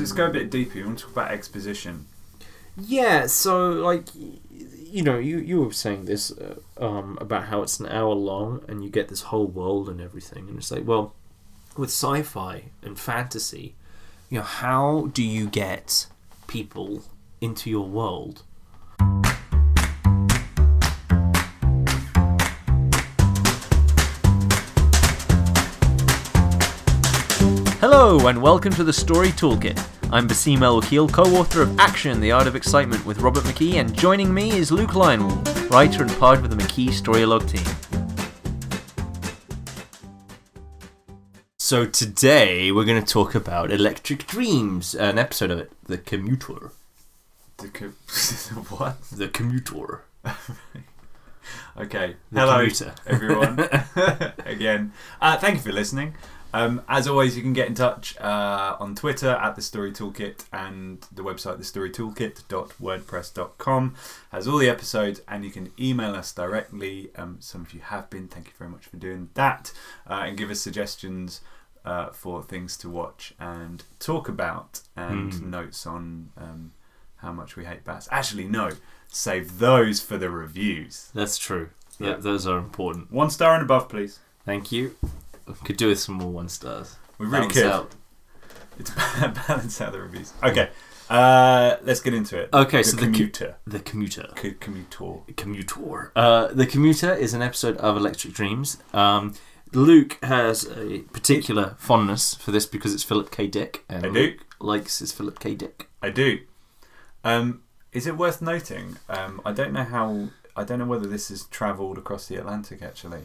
So let's go a bit deeper. You want to talk about exposition? Yeah, so like you know, you you were saying this uh, um, about how it's an hour long and you get this whole world and everything, and it's like, well, with sci-fi and fantasy, you know, how do you get people into your world? Hello, and welcome to the Story Toolkit. I'm Bassim El-Wakil, co author of Action, The Art of Excitement with Robert McKee, and joining me is Luke Lionwall, writer and part of the McKee Storylogue team. So, today we're going to talk about Electric Dreams, an episode of it, The Commuter. The co- what? The Commuter. Okay. The Hello, commuter. everyone. Again, uh, thank you for listening. Um, as always, you can get in touch uh, on Twitter at the Story Toolkit and the website thestorytoolkit.wordpress.com has all the episodes, and you can email us directly. Um, some of you have been. Thank you very much for doing that, uh, and give us suggestions uh, for things to watch and talk about, and Hmm. notes on um, how much we hate bats. Actually, no, save those for the reviews. That's true. Th- Yeah. Those are important. One star and above, please. Thank you. Could do with some more one stars. We really Balance could. out. It's balance out the reviews. Okay, uh, let's get into it. Okay, the so the commuter, The Commuter. Co- commuter. Commuter. Uh, the Commuter is an episode of Electric Dreams. Um, Luke has a particular fondness for this because it's Philip K. Dick, and I do. Luke likes his Philip K. Dick. I do. Um, is it worth noting? Um, I don't know how. I don't know whether this has travelled across the Atlantic actually,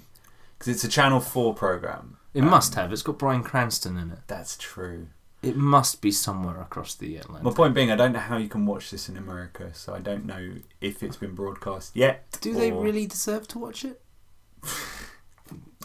because it's a Channel Four program. It Um, must have. It's got Bryan Cranston in it. That's true. It must be somewhere across the Atlantic. My point being, I don't know how you can watch this in America, so I don't know if it's been broadcast yet. Do they really deserve to watch it?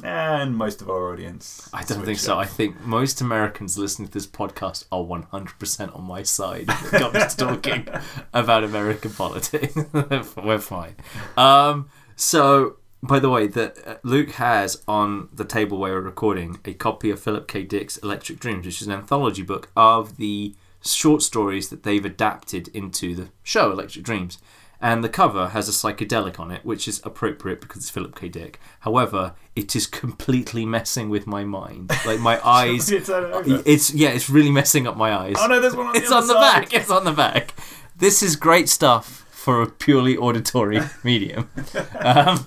And most of our audience. I don't think so. up. I think most Americans listening to this podcast are 100% on my side when it comes to talking about American politics. We're fine. Um, so, by the way, that uh, Luke has on the table where we're recording a copy of Philip K. Dick's Electric Dreams, which is an anthology book of the short stories that they've adapted into the show Electric Dreams. And the cover has a psychedelic on it, which is appropriate because it's Philip K. Dick. However, it is completely messing with my mind. Like my eyes, You turn it over. it's yeah, it's really messing up my eyes. Oh no, there's one on the it's on the side. back. It's on the back. This is great stuff for a purely auditory medium. Um,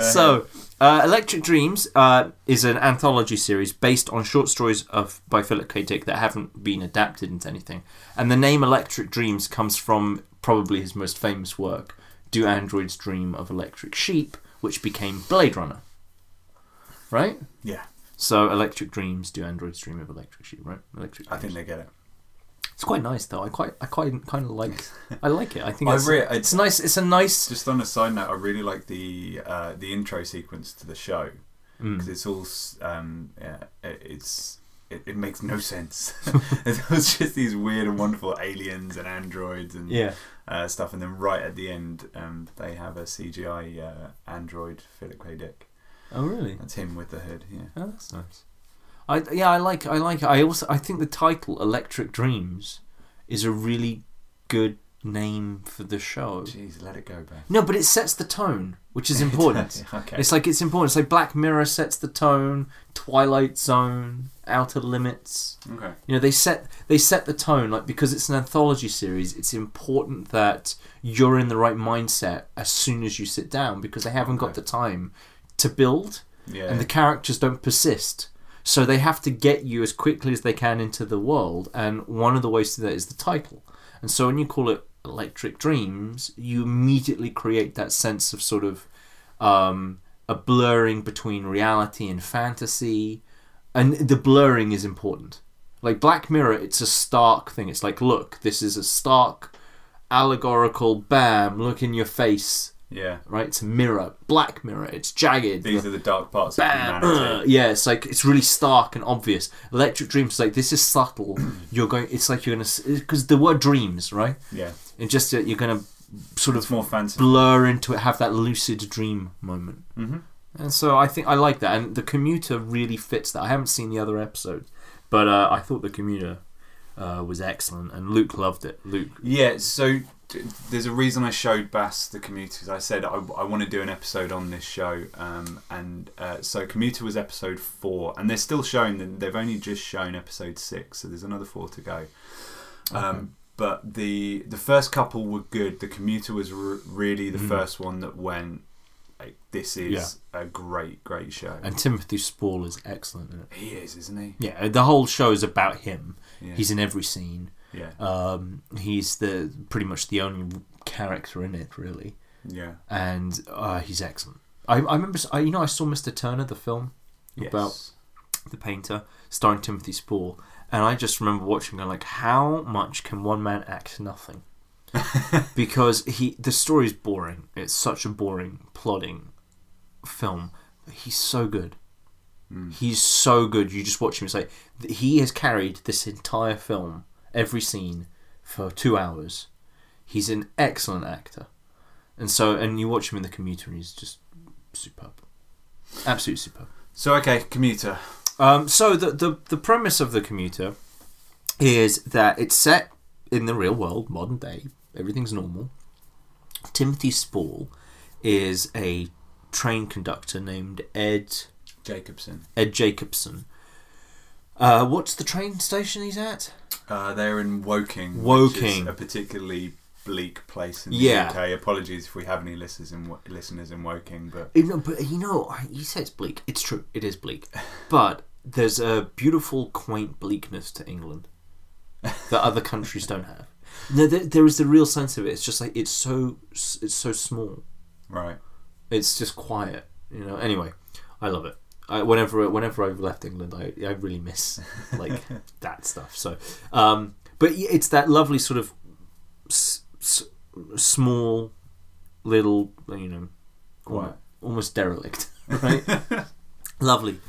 so, uh, Electric Dreams uh, is an anthology series based on short stories of by Philip K. Dick that haven't been adapted into anything. And the name Electric Dreams comes from probably his most famous work, Do Androids Dream of Electric Sheep, which became Blade Runner. Right? Yeah, So, Electric Dreams, Do Androids Dream of Electric Sheep, right? Electric I think they get it. It's quite nice though. I quite, I quite, kind of like. I like it. I think I it's, re- it's nice. It's a nice. Just on a side note, I really like the uh, the intro sequence to the show Mm. because it's all um, yeah, it- it's it, it makes no sense. it's just these weird and wonderful aliens and androids and Yeah. uh, stuff, and then right at the end, um, they have a CGI uh, android Philip K. Dick. Oh really? That's him with the hood. Yeah. Oh, that's nice. I yeah, I like I like. I also I think the title Electric Dreams is a really good name for the show. Jeez, let it go, Ben. No, but it sets the tone, which is important. okay. It's like it's important. It's like Black Mirror sets the tone, Twilight Zone, Outer Limits. okay. You know, they set they set the tone like because it's an anthology series, it's important that you're in the right mindset as soon as you sit down because they haven't got the time to build Yeah. and the characters don't persist. So they have to get you as quickly as they can into the world, and one of the ways to do that is the title. And so when you call it Electric Dreams, you immediately create that sense of sort of um, a blurring between reality and fantasy, and the blurring is important. Like Black Mirror, it's a stark thing. It's like, look, this is a stark, allegorical, bam, look in your face, yeah. right? It's a mirror. Black Mirror, it's jagged. These are the dark parts of Bam! humanity. uh, yeah, it's like it's really stark and obvious. Electric Dreams like this is subtle. you're going. It's like you're gonna because the word dreams, right? Yeah. And just that you're gonna sort It's of more fancy. blur into it, have that lucid dream moment. hmm And so I think I like that, and the commuter really fits that. I haven't seen the other episode, but uh, I thought the commuter uh, was excellent, and Luke loved it. Luke, Yeah, so there's a reason I showed Bass the Commuter because I said I, I want to do an episode on this show, um, and uh, so Commuter was episode four, and they're still showing them. They've only just shown episode six, so there's another four to go. Um, But the the first couple were good. The Commuter was r- really the Mhm. first one that went. Like, this is a great, great show. and Timothy Spall is excellent in it. he is, isn't he? Yeah, the whole show is about him. Yeah. He's in every scene. Yeah, Um, he's the pretty much the only character in it, really, yeah. and uh, he's excellent. I, I remember, I, you know, I saw Mr. Turner, the film about the painter, starring Timothy Spall, and I just remember watching, going like, how much can one man act nothing? because he, the story is boring. It's such a boring, plodding film. But he's so good. Mm. He's so good. You just watch him. It's like he has carried this entire film, every scene, for two hours. He's an excellent actor, and so and you watch him in the commuter, and he's just superb, absolutely superb. So okay, Commuter. Um, so the, the the premise of the commuter is that it's set in the real world, modern day. Everything's normal. Timothy Spall is a train conductor named Ed Jacobson. Ed Jacobson. Uh, what's the train station he's at? Uh, they're in Woking. Woking. a particularly bleak place in the Yeah. UK. Apologies if we have any listeners in listeners in Woking, but You know, but you know, you say it's bleak. It's true. It is bleak, but there's a beautiful, quaint bleakness to England that other countries don't have. No, there, there is the real sense of it. It's just like it's so it's so small. right. It's just quiet. You know. Anyway, I love it. I, whenever whenever I've left England, I, I really miss like that stuff. So, um, but it's that lovely sort of s- s- small, little, you know, Quiet. almost derelict, right? Lovely.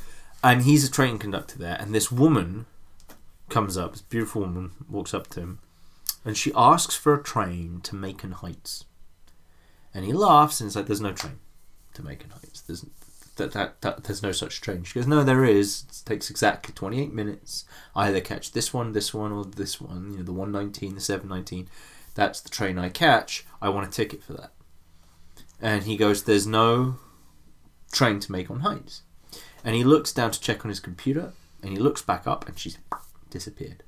And he's a train conductor there, and this woman comes up, this beautiful woman walks up to him, and she asks for a train to Macon Heights. And he laughs and is like, There's no train to Macon Heights. There's that, that, that there's no such train. She goes, No, there is. It takes exactly twenty eight minutes. I either catch this one, this one, or this one, you know, the one nineteen, the seven nineteen. That's the train I catch. I want a ticket for that. And he goes, There's no train to Macon Heights. And he looks down to check on his computer, and he looks back up, and she's disappeared.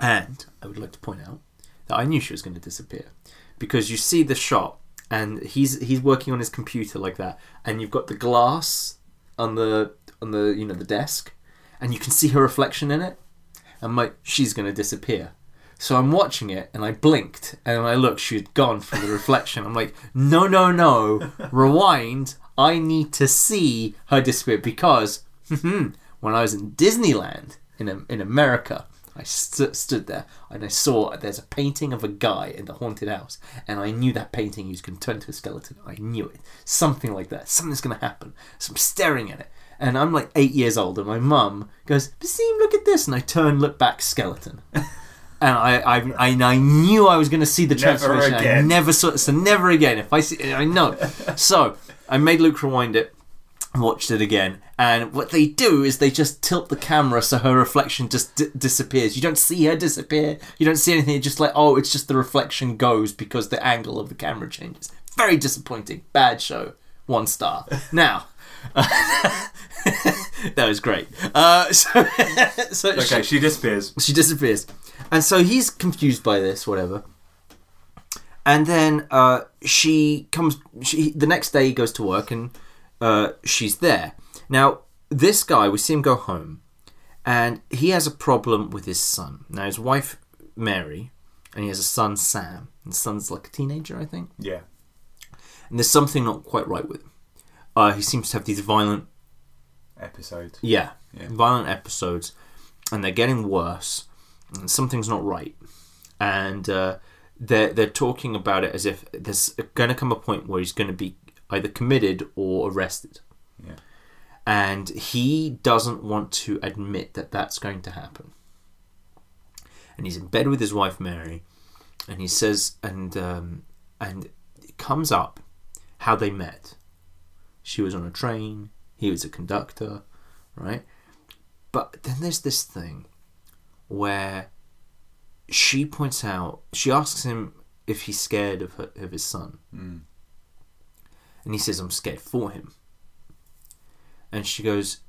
And I would like to point out that I knew she was going to disappear because you see the shot, and he's he's working on his computer like that, and you've got the glass on the on the you know the desk, and you can see her reflection in it. I'm like, she's going to disappear. So I'm watching it, and I blinked, and I looked, she had gone from the reflection. I'm like, no, no, no, rewind. I need to see her disappear because when I was in Disneyland in in America, I st- stood there and I saw there's a painting of a guy in the haunted house, and I knew that painting he was going to turn to a skeleton. I knew it, something like that. Something's going to happen. So I'm staring at it, and I'm like eight years old, and my mum goes, "Bassim, look at this," and I turn, look back, skeleton. And I, I, I, and I knew I was going to see the Never transformation. I again. never saw it. so never again. If I see, I know. So I made Luke rewind it, watched it again, and what they do is they just tilt the camera so her reflection just d- disappears. You don't see her disappear. You don't see anything. It's just like oh, it's just the reflection goes because the angle of the camera changes. Very disappointing. Bad show. One star. Now. that was great. Uh, so, so Okay, she disappears. she disappears, and so he's confused by this, whatever. And then uh, she comes. She the next day he goes to work, and uh, she's there. Now this guy, we see him go home, and he has a problem with his son. Now his wife Mary, and he has a son Sam. And son's like a teenager, I think. Yeah. And there's something not quite right with him. Uh, he seems to have these violent episodes. yeah, Yeah. violent episodes, and they're getting worse. And something's not right, and uh, they're they're talking about it as if there's going to come a point where he's going to be either committed or arrested, Yeah. and he doesn't want to admit that that's going to happen. And he's in bed with his wife Mary, and he says, and um, and it comes up how they met. She was on a train. He was a conductor, right? But then there's this thing where she points out, she asks him if he's scared of her, of his son, Mm. And he says, "I'm scared for him." And she goes,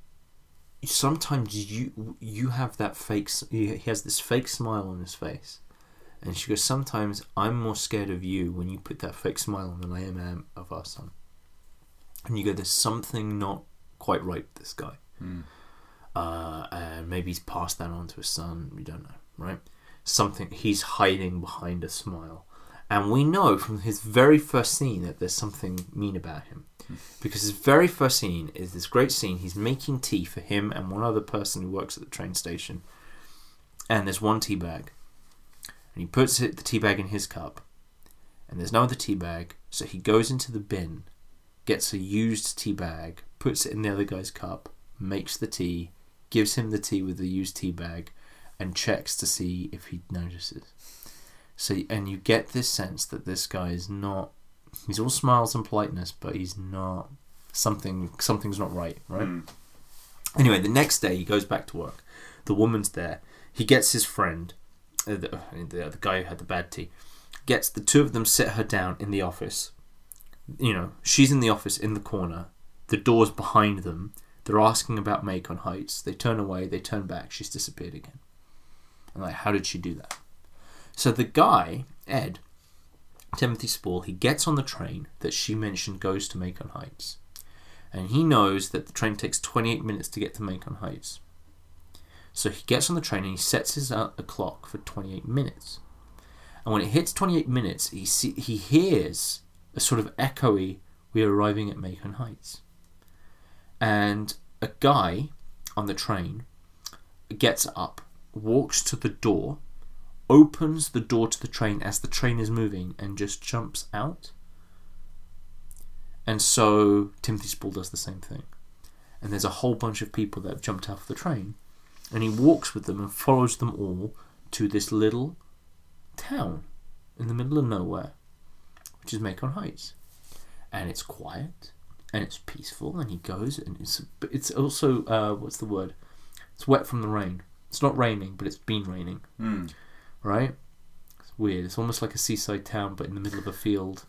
"Sometimes you you have that fake. He has this fake smile on his face." And she goes, Sometimes I'm more scared of you when you put that fake smile on than I am am of our son. And you go, There's something not quite right with this guy. Mm. Uh, and maybe he's passed that on to his son. We don't know, right? Something he's hiding behind a smile. And we know from his very first scene that there's something mean about him. Because his very first scene is this great scene. He's making tea for him and one other person who works at the train station. And there's one tea bag. And he puts the tea bag in his cup. And there's no other tea bag. So he goes into the bin, gets a used tea bag, puts it in the other guy's cup, makes the tea, gives him the tea with the used tea bag, and checks to see if he notices. So, and you get this sense that this guy is not. He's all smiles and politeness, but he's not. Something, something's not right, right? Mm. Anyway, the next day he goes back to work. The woman's there. He gets his friend, uh, the, uh, the, the guy who had the bad tea, gets the two of them sit her down in the office. You know, she's in the office in the corner. The door's behind them. They're asking about Macon Heights. They turn away. They turn back. She's disappeared again. And like, how did she do that? So the guy, Ed, Timothy Spall, he gets on the train that she mentioned goes to Macon Heights and he knows that the train takes 28 minutes to get to Macon Heights. So he gets on the train and he sets his uh, a clock for 28 minutes. And when it hits 28 minutes, he see, he hears a sort of echoey, "We are arriving at Macon Heights." And a guy on the train gets up, walks to the door, opens the door to the train as the train is moving, and just jumps out. And so Timothy Spall does the same thing. And there's a whole bunch of people that have jumped off the train. And he walks with them and follows them all to this little town in the middle of nowhere, which is Macon Heights. And it's quiet and it's peaceful. And he goes and it's it's also uh, what's the word? It's wet from the rain. It's not raining, but it's been raining, Mm. Right? It's weird. It's almost like a seaside town, but in the middle of a field.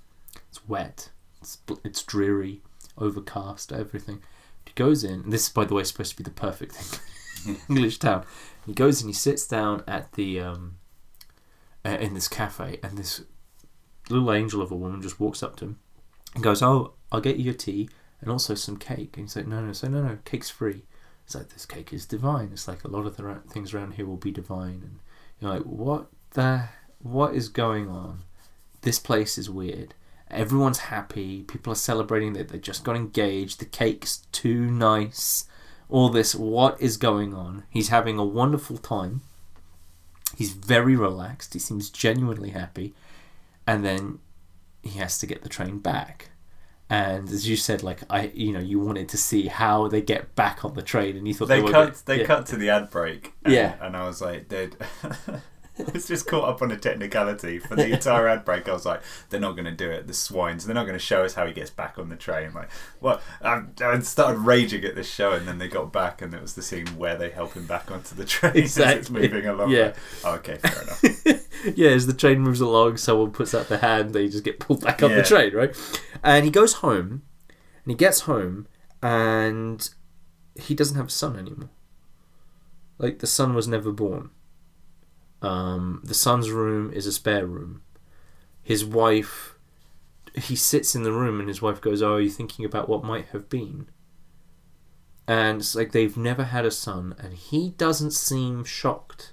It's wet. It's it's dreary, overcast, everything. He goes in, this, is by the way, is supposed to be the perfect. English town. He goes and he sits down at the um, uh, in this cafe, and this little angel of a woman just walks up to him and goes, "Oh, I'll get you your tea and also some cake." And he's like, "No, no, so no, no, cake's free." It's like this cake is divine. It's like a lot of the ra- things around here will be divine, and you're like, "What the? What is going on? This place is weird." Everyone's happy. People are celebrating that they just got engaged. The cake's too nice. All this. What is going on? He's having a wonderful time. He's very relaxed. He seems genuinely happy. And then he has to get the train back. And as you said, like I, you know, you wanted to see how they get back on the train, and you thought They were cut. They yeah. cut to the ad break. And, Yeah. and I was like, "Dude." I was just caught up on a technicality for the entire ad break. I was like, "They're not going to do it. The swines. They're not going to show us how he gets back on the train." Like, what? I, I started raging at this show, and then they got back, and it was the scene where they help him back onto the train as it's moving along. Yeah. Like, oh, okay, fair enough. yeah, as the train moves along, someone puts out the hand, they just get pulled back on Yeah. the train, right? And he goes home, and he gets home, and he doesn't have a son anymore. Like the son was never born. Um, the son's room is a spare room. His wife, he sits in the room, and his wife goes, "Oh, are you thinking about what might have been?" And it's like they've never had a son, and he doesn't seem shocked.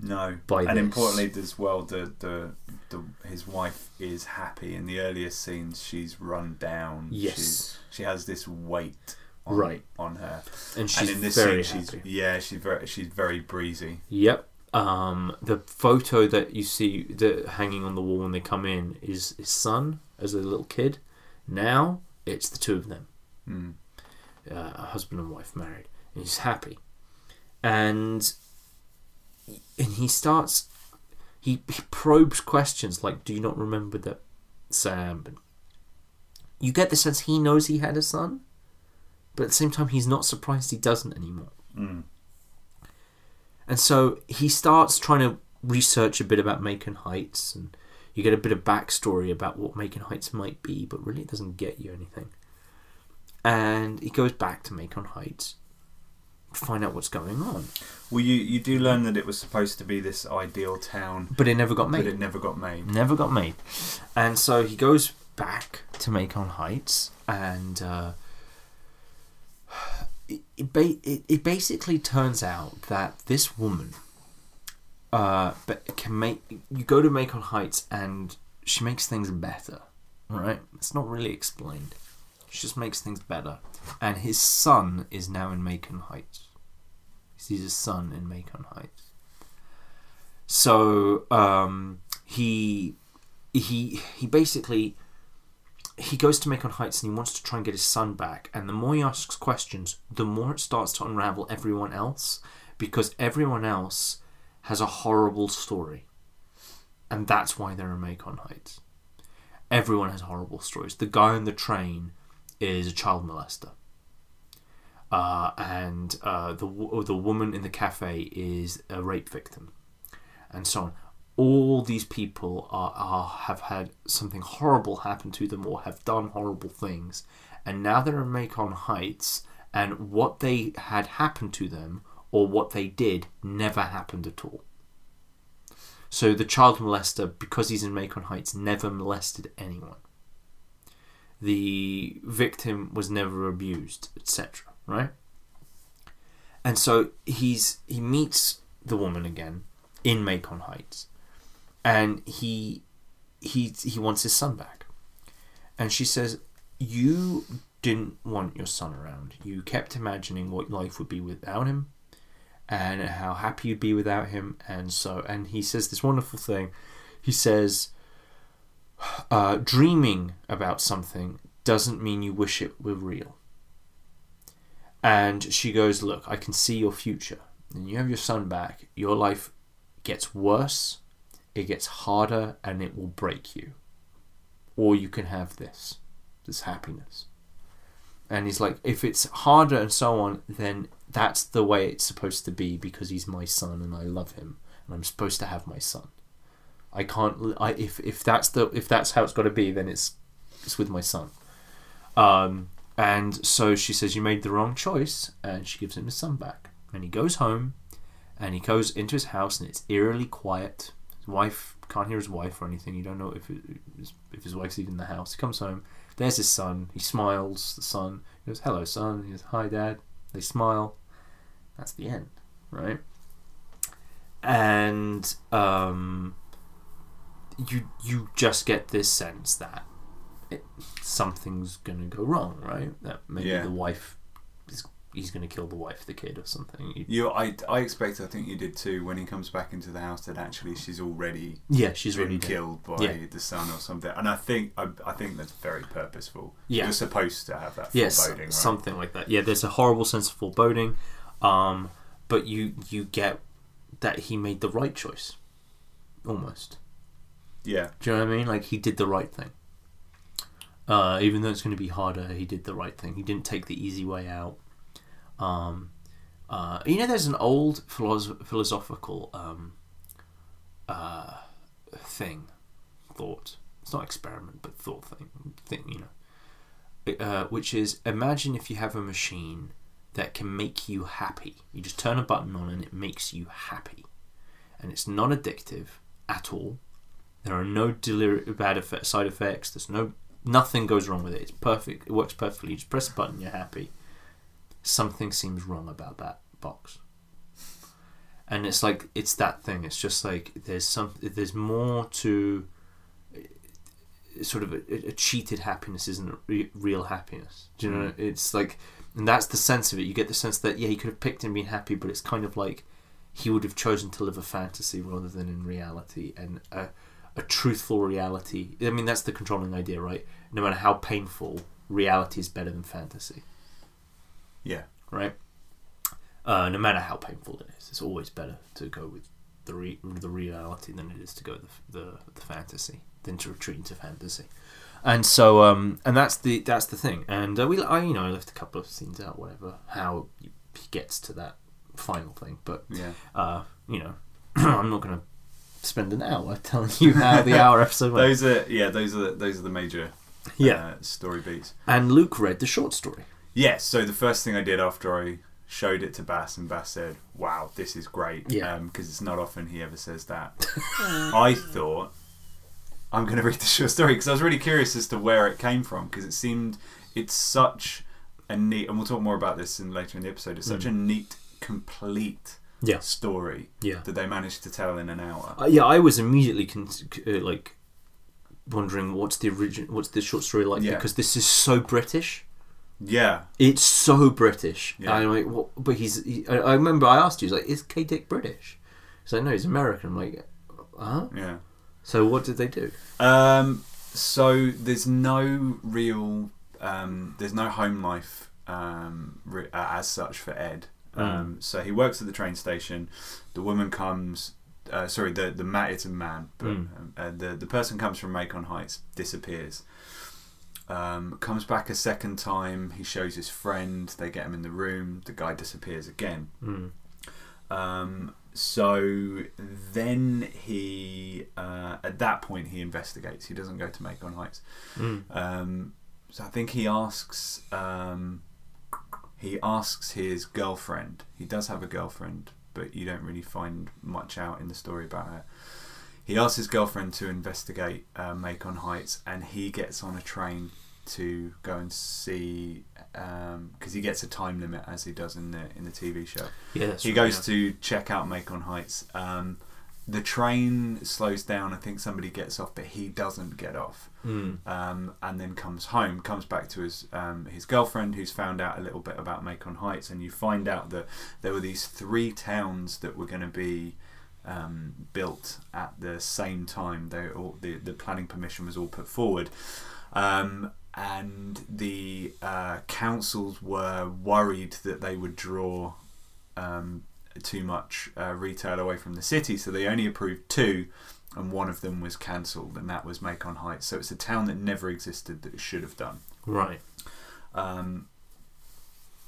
No, By and this. importantly as well, the, the the his wife is happy. In the earliest scenes, she's run down. Yes. she's, she has this weight on, Right. on her. And she's and in this very scene, she's happy. yeah, she's very she's very breezy. Yep. Um, the photo that you see the, hanging on the wall when they come in is his son as a little kid. Now it's the two of them, Mm. uh, a husband and wife married, and he's happy. And and he starts, he, he probes questions like, "Do you not remember that Sam?" And you get the sense he knows he had a son, but at the same time he's not surprised he doesn't anymore. Mm. And so he starts trying to research a bit about Macon Heights and you get a bit of backstory about what Macon Heights might be, but really it doesn't get you anything. And he goes back to Macon Heights to find out what's going on. Well, you, you do learn that it was supposed to be this ideal town, But it never got made. but it never got made. Never got made. And so he goes back to Macon Heights and uh, it, it, it, it basically turns out that this woman uh, but can make you go to Macon Heights and she makes things better, right? It's not really explained. She just makes things better. And his son is now in Macon Heights. He sees his son in Macon Heights. So um, he he he basically he goes to Macon Heights and he wants to try and get his son back. And the more he asks questions, the more it starts to unravel everyone else because everyone else has a horrible story. And that's why they're in Macon Heights. Everyone has horrible stories. The guy on the train is a child molester. Uh, and uh, the the woman in the cafe is a rape victim, and so on. All these people are, are have had something horrible happen to them or have done horrible things, and now they're in Macon Heights, and what they had happened to them or what they did never happened at all. So the child molester, because he's in Macon Heights, never molested anyone. The victim was never abused, etc. Right? And so he's he meets the woman again in Macon Heights, and he he he wants his son back, and she says, "You didn't want your son around. You kept imagining what life would be without him." and how happy you'd be without him and so and he says this wonderful thing he says uh, dreaming about something doesn't mean you wish it were real and she goes look i can see your future and you have your son back your life gets worse it gets harder and it will break you or you can have this this happiness and he's like if it's harder and so on then that's the way it's supposed to be because he's my son and I love him and I'm supposed to have my son. I can't. I if if that's the if that's how it's got to be, then it's it's with my son. Um, and so she says you made the wrong choice, and she gives him his son back. And he goes home, and he goes into his house, and it's eerily quiet. His wife can't hear his wife or anything. You don't know if it, if his wife's even in the house. He comes home. There's his son. He smiles. The son he goes, "Hello, son." He goes, "Hi, dad." They smile. That's the end, right? And um, you you just get this sense that it, something's gonna go wrong, right? That maybe Yeah. the wife he's gonna kill the wife, the kid, or something. You- You, I, I expect. I think you did too. When he comes back into the house, that actually she's already yeah, she's been already dead. killed by Yeah. the son or something. And I think, I, I think that's very purposeful. Yeah. You're supposed to have that Yes, foreboding, right? something like that. Yeah, there's a horrible sense of foreboding, um, but you you get that he made the right choice, almost. Yeah, Do you know what I mean? Like he did the right thing. Uh, even though it's going to be harder, he did the right thing. He didn't take the easy way out. Um, uh, you know, there's an old philosoph- philosophical um, uh, thing, thought. It's not experiment, but thought thing. Thing, you know, uh, which is imagine if you have a machine that can make you happy. You just turn a button on and it makes you happy, and it's not addictive at all. There are no delir- bad effect, side effects. There's no nothing goes wrong with it. It's perfect. It works perfectly. You just press a button, you're happy. Something seems wrong about that box. And it's like it's that thing. It's just like there's some. There's more to. Uh, sort of a, a cheated happiness isn't re- real happiness. Do you know? Mm. It's like, and that's the sense of it. You get the sense that yeah, he could have picked and been happy, but it's kind of like he would have chosen to live a fantasy rather than in reality and a, a truthful reality. I mean, that's the controlling idea, right? No matter how painful, reality is better than fantasy, yeah, right? Uh, no matter how painful it is, it's always better to go with the re- the reality than it is to go with the, the the fantasy than to retreat into fantasy. And so, um, and that's the that's the thing. And uh, we, I, you know, I left a couple of scenes out, whatever, how he gets to that final thing, but yeah. uh, you know, I'm not going to spend an hour telling you how the hour episode went. Those are yeah, those are those are the major Yeah. uh, story beats. And Luke read the short story. Yes. So the first thing I did after I showed it to Bass, and Bass said, "Wow, this is great." Yeah. Because it's not often he ever says that. I thought I'm going to read the short story because I was really curious as to where it came from because it seemed it's such a neat, and we'll talk more about this in later in the episode. It's such a neat, complete Yeah. story Yeah. that they managed to tell in an hour. Uh, yeah, I was immediately con- uh, like wondering what's the origin, what's the short story like Yeah. because this is so British. Yeah. It's so British. Yeah. And I'm like, what? But he's. He, I, I remember I asked you, he's like, is K Dick British? He's like, no, he's American. I'm like, huh? Yeah. So what did they do? Um, so there's no real, um, there's no home life um, re- uh, as such for Ed. Um, So he works at the train station. The woman comes. Uh, sorry, the the man. It's a man, but Mm. um, uh, the the person comes from Macon Heights, disappears. Um, comes back a second time. He shows his friend. They get him in the room. The guy disappears again. Mm. Um, so then he, uh, at that point, he investigates. He doesn't go to Macon Heights. Mm. Um, so I think he asks, um, he asks his girlfriend. He does have a girlfriend, but you don't really find much out in the story about her. He asks his girlfriend to investigate uh, Macon Heights, and he gets on a train to go and see because he gets a time limit as he does in the in the TV show Yeah, he right, goes yeah. to check out Macon Heights. Um, the train slows down. I think somebody gets off, but he doesn't get off. Mm. Um, and then comes home, comes back to his um, his girlfriend, who's found out a little bit about Macon Heights, and you find out that there were these three towns that were going to be um, built at the same time. They all, the the planning permission was all put forward. Um, and the uh, councils were worried that they would draw um, too much uh, retail away from the city, so they only approved two, and one of them was cancelled, and that was Macon Heights. So it's a town that never existed that it should have done. Right. Um,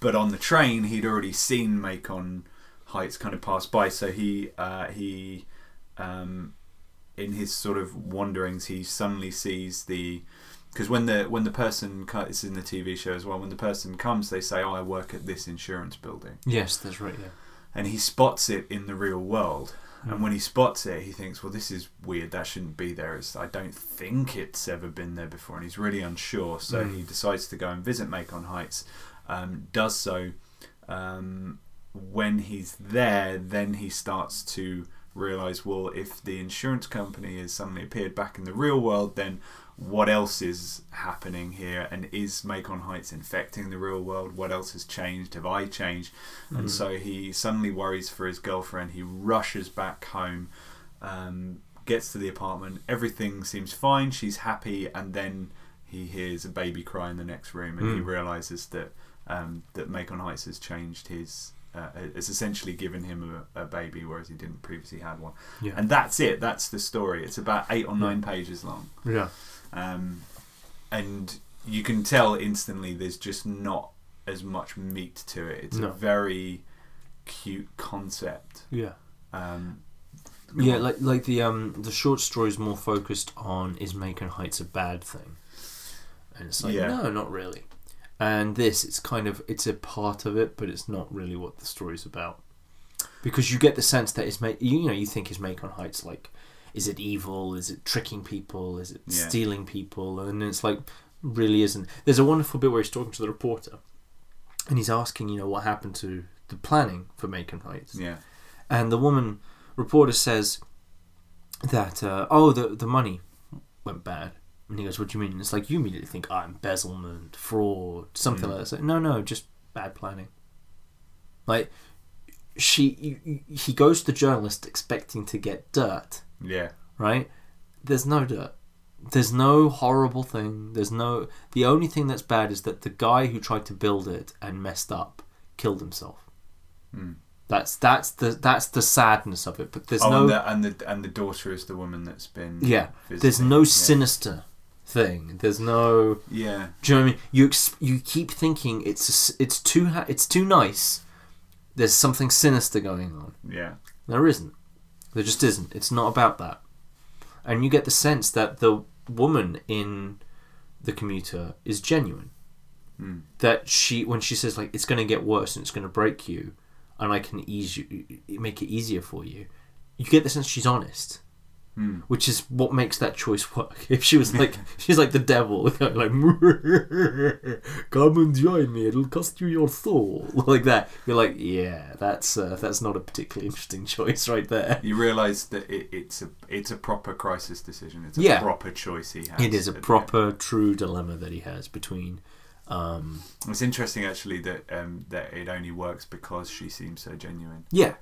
but on the train, he'd already seen Macon Heights kind of passed by, so he uh, he um, in his sort of wanderings, he suddenly sees the because when the when the person it's in the TV show as well. When the person comes, they say, "Oh, I work at this insurance building." Yes, that's right. Yeah. and he spots it in the real world. And when he spots it, he thinks, "Well, this is weird. That shouldn't be there. It's, I don't think it's ever been there before." And he's really unsure. So Mm. he decides to go and visit Macon Heights. Um, does so. Um, when he's there, then he starts to realize, well, if the insurance company has suddenly appeared back in the real world, then what else is happening here? And is Macon Heights infecting the real world? What else has changed? Have I changed? And so he suddenly worries for his girlfriend. He rushes back home, um, gets to the apartment. Everything seems fine. She's happy, and then he hears a baby cry in the next room, and he Mm. realizes that um, that Macon Heights has changed his. Uh, has essentially given him a, a baby, whereas he didn't previously had one. Yeah. And that's it. That's the story. It's about eight or nine pages long, yeah. um, and you can tell instantly there's just not as much meat to it. It's No. a very cute concept. Yeah. Um, Yeah, like like the um the short story is more focused on is Macon Heights a bad thing, and it's like Yeah. no, not really. And this, it's kind of it's a part of it, but it's not really what the story's about, because you get the sense that it's ma- you, know you think it's is on Heights like, is it evil? Is it tricking people? Is it Yeah. stealing people? And it's like really isn't. There's a wonderful bit where he's talking to the reporter, and he's asking you know what happened to the planning for Macon Heights. yeah, And the woman reporter says that uh, oh the the money went bad. And he goes, "What do you mean?" And it's like you immediately think, "Ah, embezzlement, fraud, something Mm. like that." Like, no, no, just bad planning. Like she, he goes to the journalist expecting to get dirt, yeah, right? There's no dirt. There's no horrible thing. There's no. The only thing that's bad is that the guy who tried to build it and messed up killed himself. Mm. That's that's the that's the sadness of it. But there's oh, no and, the, and the and the daughter is the woman that's been yeah. There's visiting. no Yeah. sinister thing. There's no. Yeah, Do you know what I mean? You ex- you keep thinking it's it's too ha- it's too nice. There's something sinister going on. yeah, There isn't. There just isn't. It's not about that. And you get the sense that the woman in the commuter is genuine. Mm. That she, when she says like it's going to get worse and it's going to break you, and I can ease you, make it easier for you, you get the sense she's honest. Mm. Which is what makes that choice work. If she was like, she's like the devil, like, come and join me. It'll cost you your soul, like that. You're like, yeah, that's uh, that's not a particularly interesting choice right there. You realise that it, it's a it's a proper crisis decision. It's a Yeah. proper choice he has. It is a at the end. proper, true dilemma that he has between. Um, It's interesting actually that um, that it only works because she seems so genuine. yeah,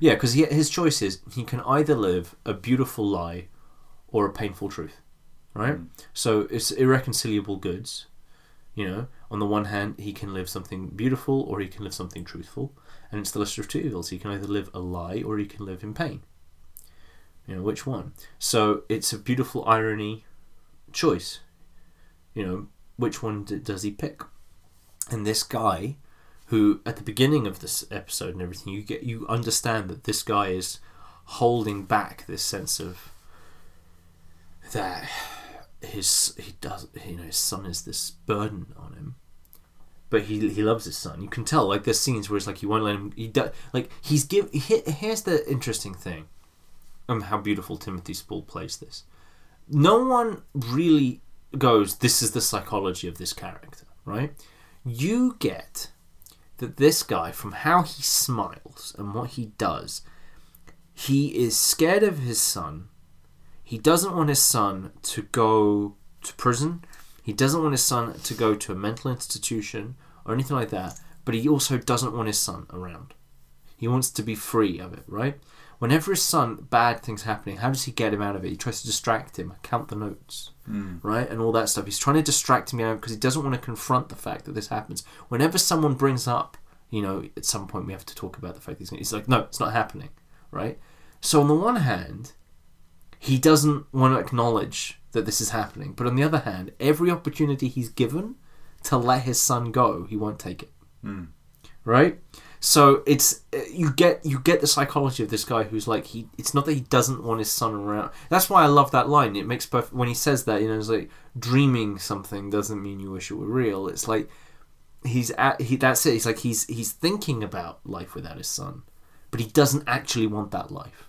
yeah, because his choice is he can either live a beautiful lie or a painful truth, right? Mm. So it's irreconcilable goods. You know, on the one hand, he can live something beautiful or he can live something truthful, and it's the lesser of two evils. He can either live a lie or he can live in pain. You know, which one? So it's a beautiful irony choice. You know, which one d- does he pick? And this guy, who at the beginning of this episode and everything, you get you understand that this guy is holding back this sense of that his he does you know his son is this burden on him. But he he loves his son. You can tell like there's scenes where it's like he won't let him he does like he's give he, here's the interesting thing um how beautiful timothy spall plays this. No one really goes this is the psychology of this character right? You get that this guy from how he smiles and what he does he is scared of his son he doesn't want his son to go to prison. He doesn't want his son to go to a mental institution or anything like that. But he also doesn't want his son around. He wants to be free of it, right? Whenever his son, bad things happening, how does he get him out of it? He tries to distract him, count the notes, Mm. right? And all that stuff. He's trying to distract him out because he doesn't want to confront the fact that this happens. Whenever someone brings up, you know, at some point we have to talk about the fact that he's, he's like, no, it's not happening, right? So on the one hand, he doesn't want to acknowledge that this is happening. But on the other hand, every opportunity he's given to let his son go, he won't take it. Mm. Right? So it's uh, you get you get the psychology of this guy who's like he. It's not that he doesn't want his son around. That's why I love that line. It makes perfect when he says that. You know, it's like dreaming something doesn't mean you wish it were real. It's like he's at he. That's it. He's like he's he's thinking about life without his son, but he doesn't actually want that life.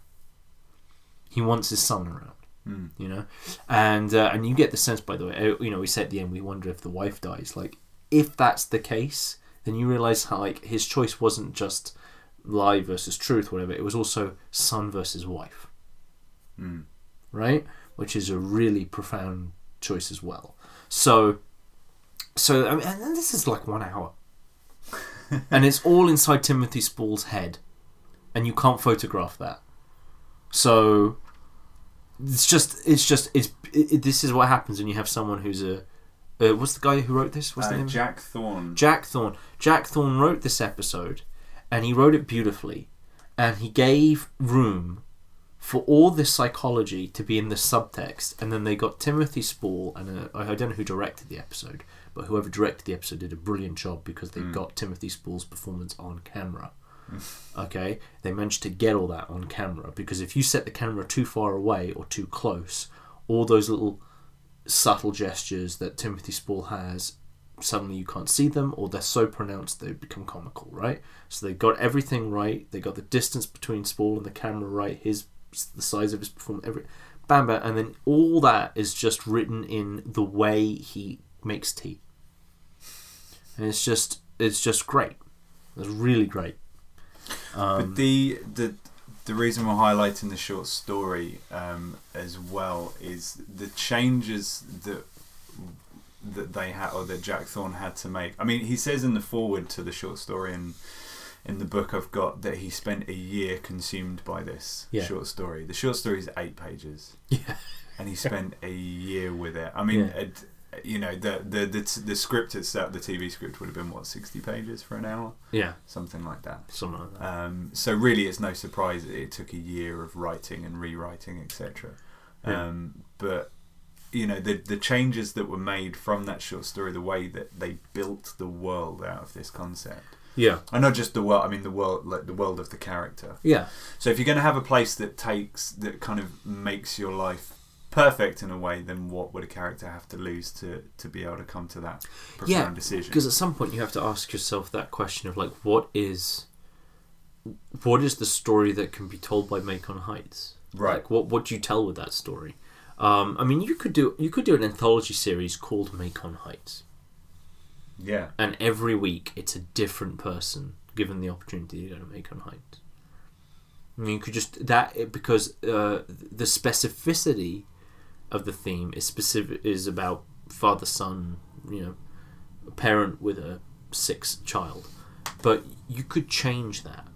He wants his son around Mm. you know and uh, and you get the sense by the way uh, you know we said at the end we wonder if the wife dies like if that's the case then you realize how like his choice wasn't just lie versus truth whatever it was also son versus wife. Mm. right? Which is a really profound choice as well. So so I mean, and this is like one hour. And it's all inside timothy spall's head. And you can't photograph that. So it's just it's just it's it, this is what happens when you have someone who's a uh, what's the guy who wrote this what's the Uh, name Jack Thorne. Jack Thorne. Jack Thorne wrote this episode, and he wrote it beautifully, and he gave room for all this psychology to be in the subtext, and then they got Timothy Spall, and uh, I don't know who directed the episode, but whoever directed the episode did a brilliant job because they got Timothy Spall's performance on camera. Okay, they managed to get all that on camera because if you set the camera too far away or too close, all those little subtle gestures that Timothy Spall has suddenly you can't see them or they're so pronounced they become comical right? So they got everything right. They got the distance between Spall and the camera right his the size of his performance every bam bam and then all that is just written in the way he makes tea. And it's just it's just great. It's really great. Um, but the the the reason we're highlighting the short story um, as well is the changes that that they had or that Jack Thorne had to make. I mean, he says in the forward to the short story and in the book I've got that he spent a year consumed by this Yeah. short story. The short story is eight pages, yeah and he spent a year with it. I mean, Yeah. it, you know, the, the the t- the script itself, the TV script would have been what sixty pages for an hour, yeah something like that. something like that Um, so really, it's no surprise that it took a year of writing and rewriting, etc. Yeah. Um, but you know, the the changes that were made from that short story, the way that they built the world out of this concept, Yeah. and not just the world. I mean the world, like the world of the character. Yeah. So if you're going to have a place that takes that kind of makes your life perfect in a way, then what would a character have to lose to to be able to come to that profound Yeah, decision? Because at some point you have to ask yourself that question of like, what is, what is the story that can be told by Macon Heights? Right. Like, what what do you tell with that story? Um, I mean, you could do you could do an anthology series called Macon Heights, Yeah, and every week it's a different person given the opportunity to go to Macon Heights. I mean, you could just that because uh, the specificity of the theme is specific is about father son, you know, a parent with a sick child, but you could change that.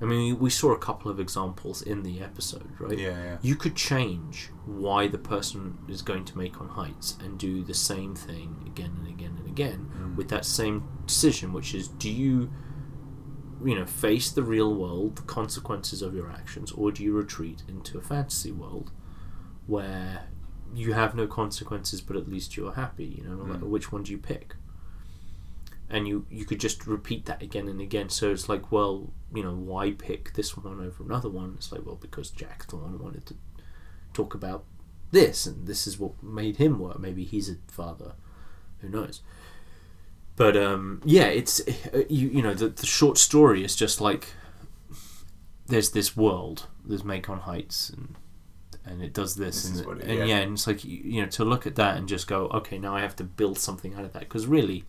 I mean, we saw a couple of examples in the episode, right? yeah, yeah. You could change why the person is going to Macon Heights and do the same thing again and again and again Mm. with that same decision, which is do you, you know, face the real world, the consequences of your actions, or do you retreat into a fantasy world where you have no consequences, but at least you're happy? You know, no Mm. which one do you pick? And you you could just repeat that again and again. So it's like, well, you know, why pick this one over another one? It's like, well, because Jack Thorne wanted to talk about this, and this is what made him work. Maybe he's a father, who knows? But um, yeah, it's uh, you you know the the short story is just like there's this world, there's Macon Heights, and and it does this, This and, it- and yeah. yeah, and it's like you, know to look at that and just go, okay, now I have to build something out of that because really,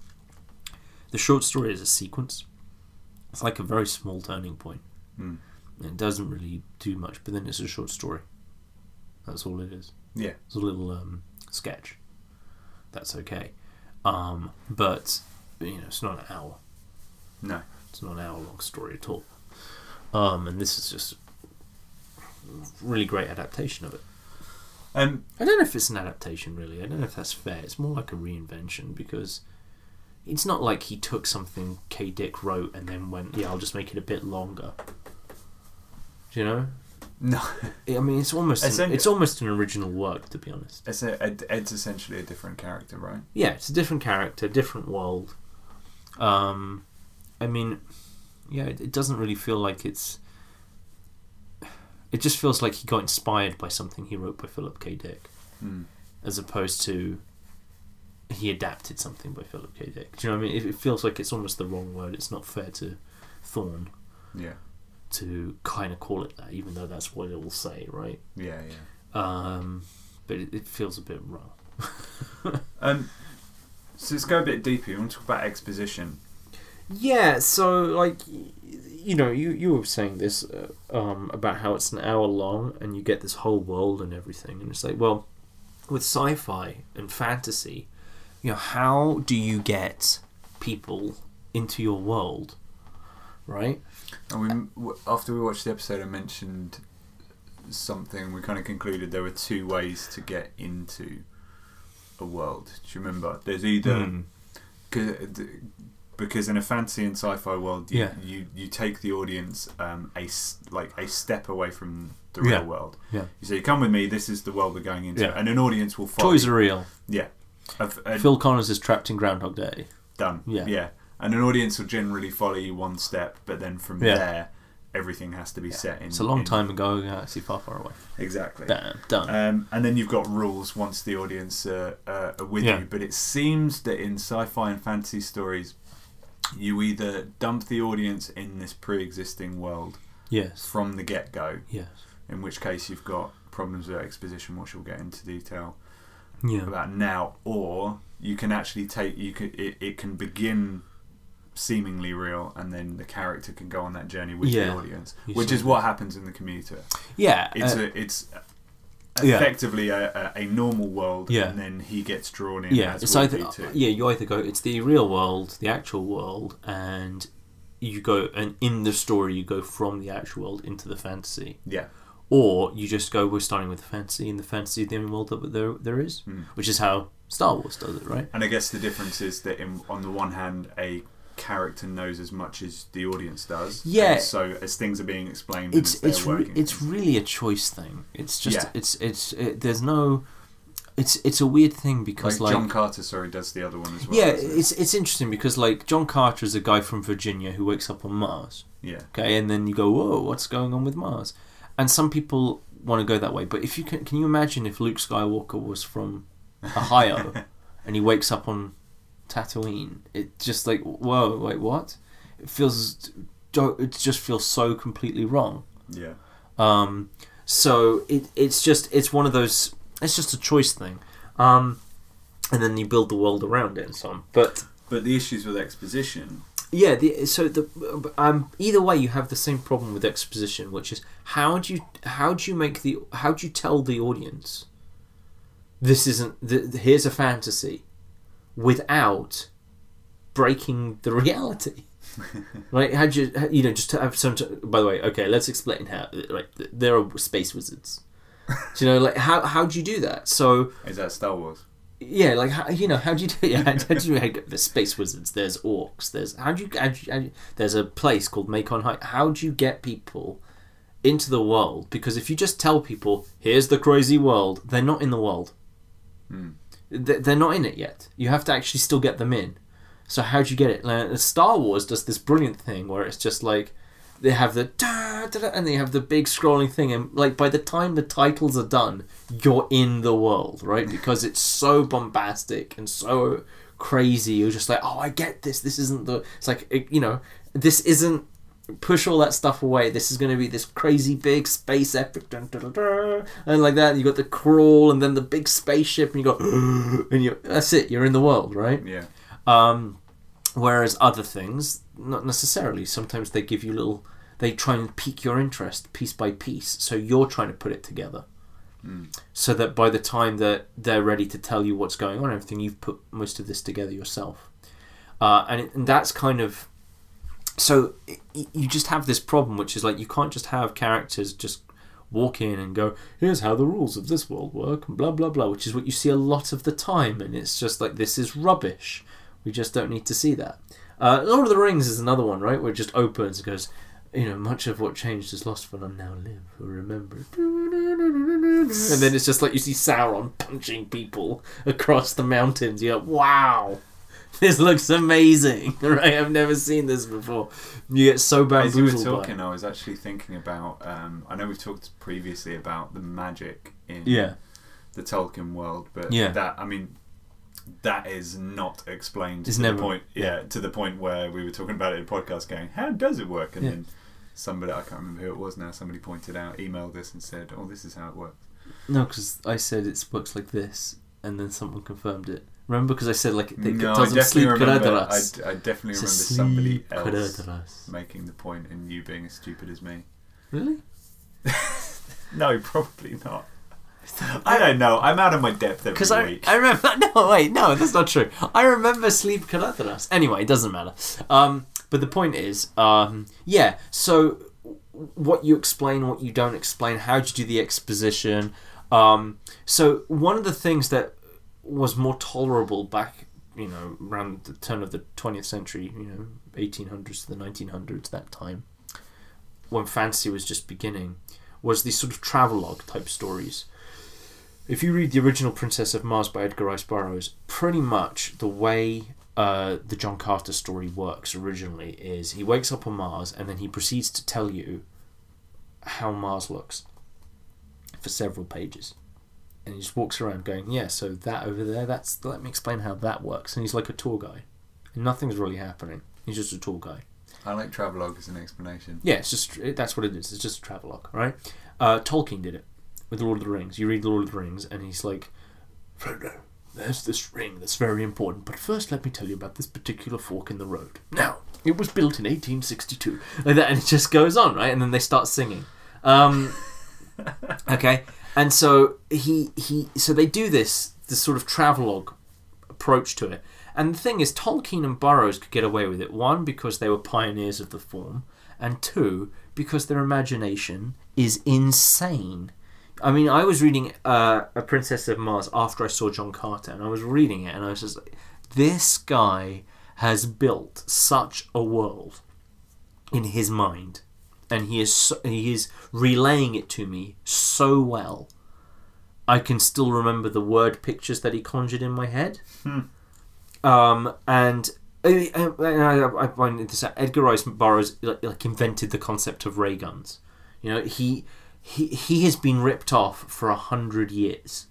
the short story is a sequence. It's like a very small turning point. Mm. It doesn't really do much, but then it's a short story. That's all it is. Yeah. It's a little um, sketch. That's okay. Um, but you know, it's not an hour. No. It's not an hour long story at all. Um, and this is just really great adaptation of it. Um, I don't know if it's an adaptation really. I don't know if that's fair. It's more like a reinvention because it's not like he took something K. Dick wrote and then went, "Yeah, I'll just make it a bit longer." Do you know? no. I mean, it's almost an, it's almost an original work to be honest. It's a, Ed, Ed's essentially a different character, right? Yeah, it's a different character, different world. Um, I mean, yeah, it, it doesn't really feel like it's. It just feels like he got inspired by something he wrote by Philip K. Dick, Mm. as opposed to he adapted something by Philip K. Dick. Do you know what I mean? It, it feels like it's almost the wrong word. It's not fair to Thorne Yeah. to kind of call it that, even though that's what it will say, right? Yeah, yeah. Um, but it, it feels a bit wrong. Um, so let's go a bit deeper. You want to talk about exposition? Yeah, so like you know, you you were saying this uh, um, about how it's an hour long and you get this whole world and everything, and it's like, well, with sci-fi and fantasy, you know, how do you get people into your world, right? And we, after we watched the episode, I mentioned something. We kind of concluded there were two ways to get into a world. Do you remember? There's either cause, because in a fantasy and sci-fi world, you Yeah. you, you take the audience um, a like a step away from the real Yeah. world. Yeah. You say, "Come with me. This is the world we're going into," Yeah. and an audience will follow. Toys are real. yeah. Of- uh, Phil Connors is trapped in Groundhog Day. done. Yeah. Yeah. And an audience will generally follow you one step, but then from Yeah. there, everything has to be set in. It's a long in- time ago, galaxy far, far away. Exactly. Bam, done. Um, and then you've got rules once the audience uh, uh, are with Yeah. you. But it seems that in sci-fi and fantasy stories, you either dump the audience in this pre-existing world yes. from the get-go, Yes. in which case you've got problems with exposition, which we'll get into detail Yeah. about now, or you can actually take you can it, it can begin seemingly real, and then the character can go on that journey with the audience, which is what happens in the commuter. Yeah. It's uh, a it's Yeah. Effectively a, a, a normal world, Yeah. and then he gets drawn in. yeah, as it's either too. yeah you either go it's the real world, the actual world, and you go and in the story you go from the actual world into the fantasy, yeah, or you just go we're starting with the fantasy, and the fantasy is the only world that there there is, Mm. which is how Star Wars does it, right? and I guess the difference is that in, on the one hand, a character knows as much as the audience does. Yeah. and so as things are being explained, It's and it's re- it's really a choice thing. It's just Yeah. it's it's it, there's no it's it's a weird thing because Like, like, John Carter, sorry, does the other one as well. yeah, it? it's it's interesting because like John Carter is a guy from Virginia who wakes up on Mars. yeah, Okay, and then you go, whoa, what's going on with Mars? And some people want to go that way, but if you can, can you imagine if Luke Skywalker was from Ohio and he wakes up on Tatooine? It just like, whoa, wait, what? It feels, it just feels so completely wrong. yeah, Um, so it, it's just it's one of those. It's just a choice thing. Um, and then you build the world around it and so on. But but the issues with exposition. yeah, the, so the um, either way, you have the same problem with exposition, which is how do you how do you make the how do you tell the audience this isn't the, the- here's a fantasy without breaking the reality. Right? How do you you know just to have some? By the way, okay, let's explain how. Right, there are space wizards. Do you know like how how do you do that? So Is that Star Wars? yeah, like how, you know, how do you do? Yeah, how, do you? Get there's space wizards. There's orcs. There's how do you? How do you, how do you there's a place called Macon High. How do you get people into the world? Because if you just tell people, "Here's the crazy world," they're not in the world. Hmm. They- They're not in it yet. You have to actually still get them in. So how do you get it? Like, Star Wars does this brilliant thing where it's just like they have the da, da, da, and they have the big scrolling thing, and like by the time the titles are done, you're in the world, right? Because it's so bombastic and so crazy. You're just like, oh, I get this. This isn't the. It's like it, you know, this isn't. Push all that stuff away. This is going to be this crazy big space epic, dun, dun, dun, and like that. You got the crawl, and then the big spaceship, and you go, and you. That's it. You're in the world, right? Yeah, Um, whereas other things, not necessarily. Sometimes they give you little. They try and pique your interest piece by piece. So you're trying to put it together, so that by the time that they're ready to tell you what's going on, everything you've put most of this together yourself. Uh, and, it, and that's kind of. So you just have this problem, which is like you can't just have characters just walk in and go, here's how the rules of this world work, and blah blah blah, which is what you see a lot of the time, and it's just like this is rubbish. We just don't need to see that. Uh, Lord of the Rings is another one, right, where it just opens and goes, you know, much of what changed is lost, but I now live, or remember. And then it's just like you see Sauron punching people across the mountains. You're like, wow, this looks amazing, right? I've never seen this before. You get so bad. as you were talking, I was actually thinking about. Um, I know we've talked previously about the magic in Yeah. the Tolkien world, but Yeah. that I mean, that is not explained It's to never- the point. Yeah, to the point where we were talking about it in podcast, going, "How does it work?" And Yeah. then somebody, I can't remember who it was now, somebody pointed out, emailed us and said, "Oh, this is how it works." No, because I said it works like this, and then someone confirmed it. Remember, because I said like it no, I tells them definitely sleep remember. I, Karaduras. I definitely remember somebody else making the point, and you being as stupid as me. Really? No, probably not. I don't know. I'm out of my depth every Because I, week. I remember. No, wait, no, that's not true. I remember sleep Karaduras. Anyway, it doesn't matter. Um, but the point is, um, yeah. So what you explain, what you don't explain, how do you do the exposition? Um, so one of the things that was more tolerable back, you know, around the turn of the 20th century, you know, 1800s to the 1900s, that time, when fantasy was just beginning, was these sort of travelogue type stories. If you read the original Princess of Mars by Edgar Rice Burroughs, pretty much the way uh, the John Carter story works originally is he wakes up on Mars and then he proceeds to tell you how Mars looks for several pages. And he just walks around going, Yeah, so that over there, that's let me explain how that works. And he's like a tour guy. And nothing's really happening. He's just a tour guy. I like travelogue as an explanation. Yeah, it's just it, that's what it is. It's just a travelogue, right? Uh, Tolkien did it with the Lord of the Rings. You read the Lord of the Rings, and he's like, Frodo, there's this ring that's very important, but first let me tell you about this particular fork in the road. Now, it was built in 1862, like that, and it just goes on, right? And then they start singing. Um, okay, and so he he so they do this this sort of travelogue approach to it. And the thing is, Tolkien and Burroughs could get away with it. One, because they were pioneers of the form, and two, because their imagination is insane. I mean, I was reading uh, A Princess of Mars after I saw John Carter, and I was reading it, and I was just like, this guy has built such a world in his mind, and he is so, he is relaying it to me so well I can still remember the word pictures that he conjured in my head. Hmm. Um, and uh, I, I find this out, Edgar Rice Burroughs like, like invented the concept of ray guns. You know, he he he has been ripped off for a hundred years.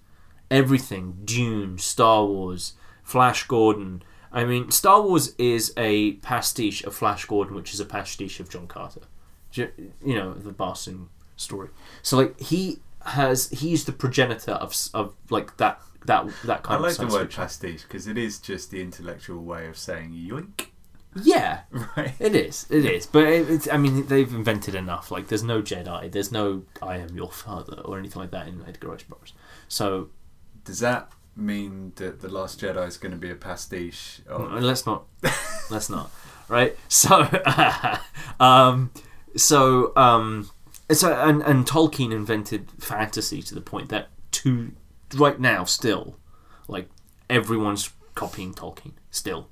Everything, Dune, Star Wars, Flash Gordon. I mean, Star Wars is a pastiche of Flash Gordon, which is a pastiche of John Carter. You know, the Boston story. So like he has he's the progenitor of of like that that that kind. I like of the word fiction. pastiche because it is just the intellectual way of saying yoink, Yeah, right? It is. It is. But it, it's. I mean, they've invented enough. Like, there's no Jedi. There's no "I am your father" or anything like that in Edgar Rice Burroughs. So Does that mean that the Last Jedi is going to be a pastiche? Of... let's not. let's not. Right. So, um, so, um, so, and and Tolkien invented fantasy to the point that to right now still, like everyone's copying Tolkien still,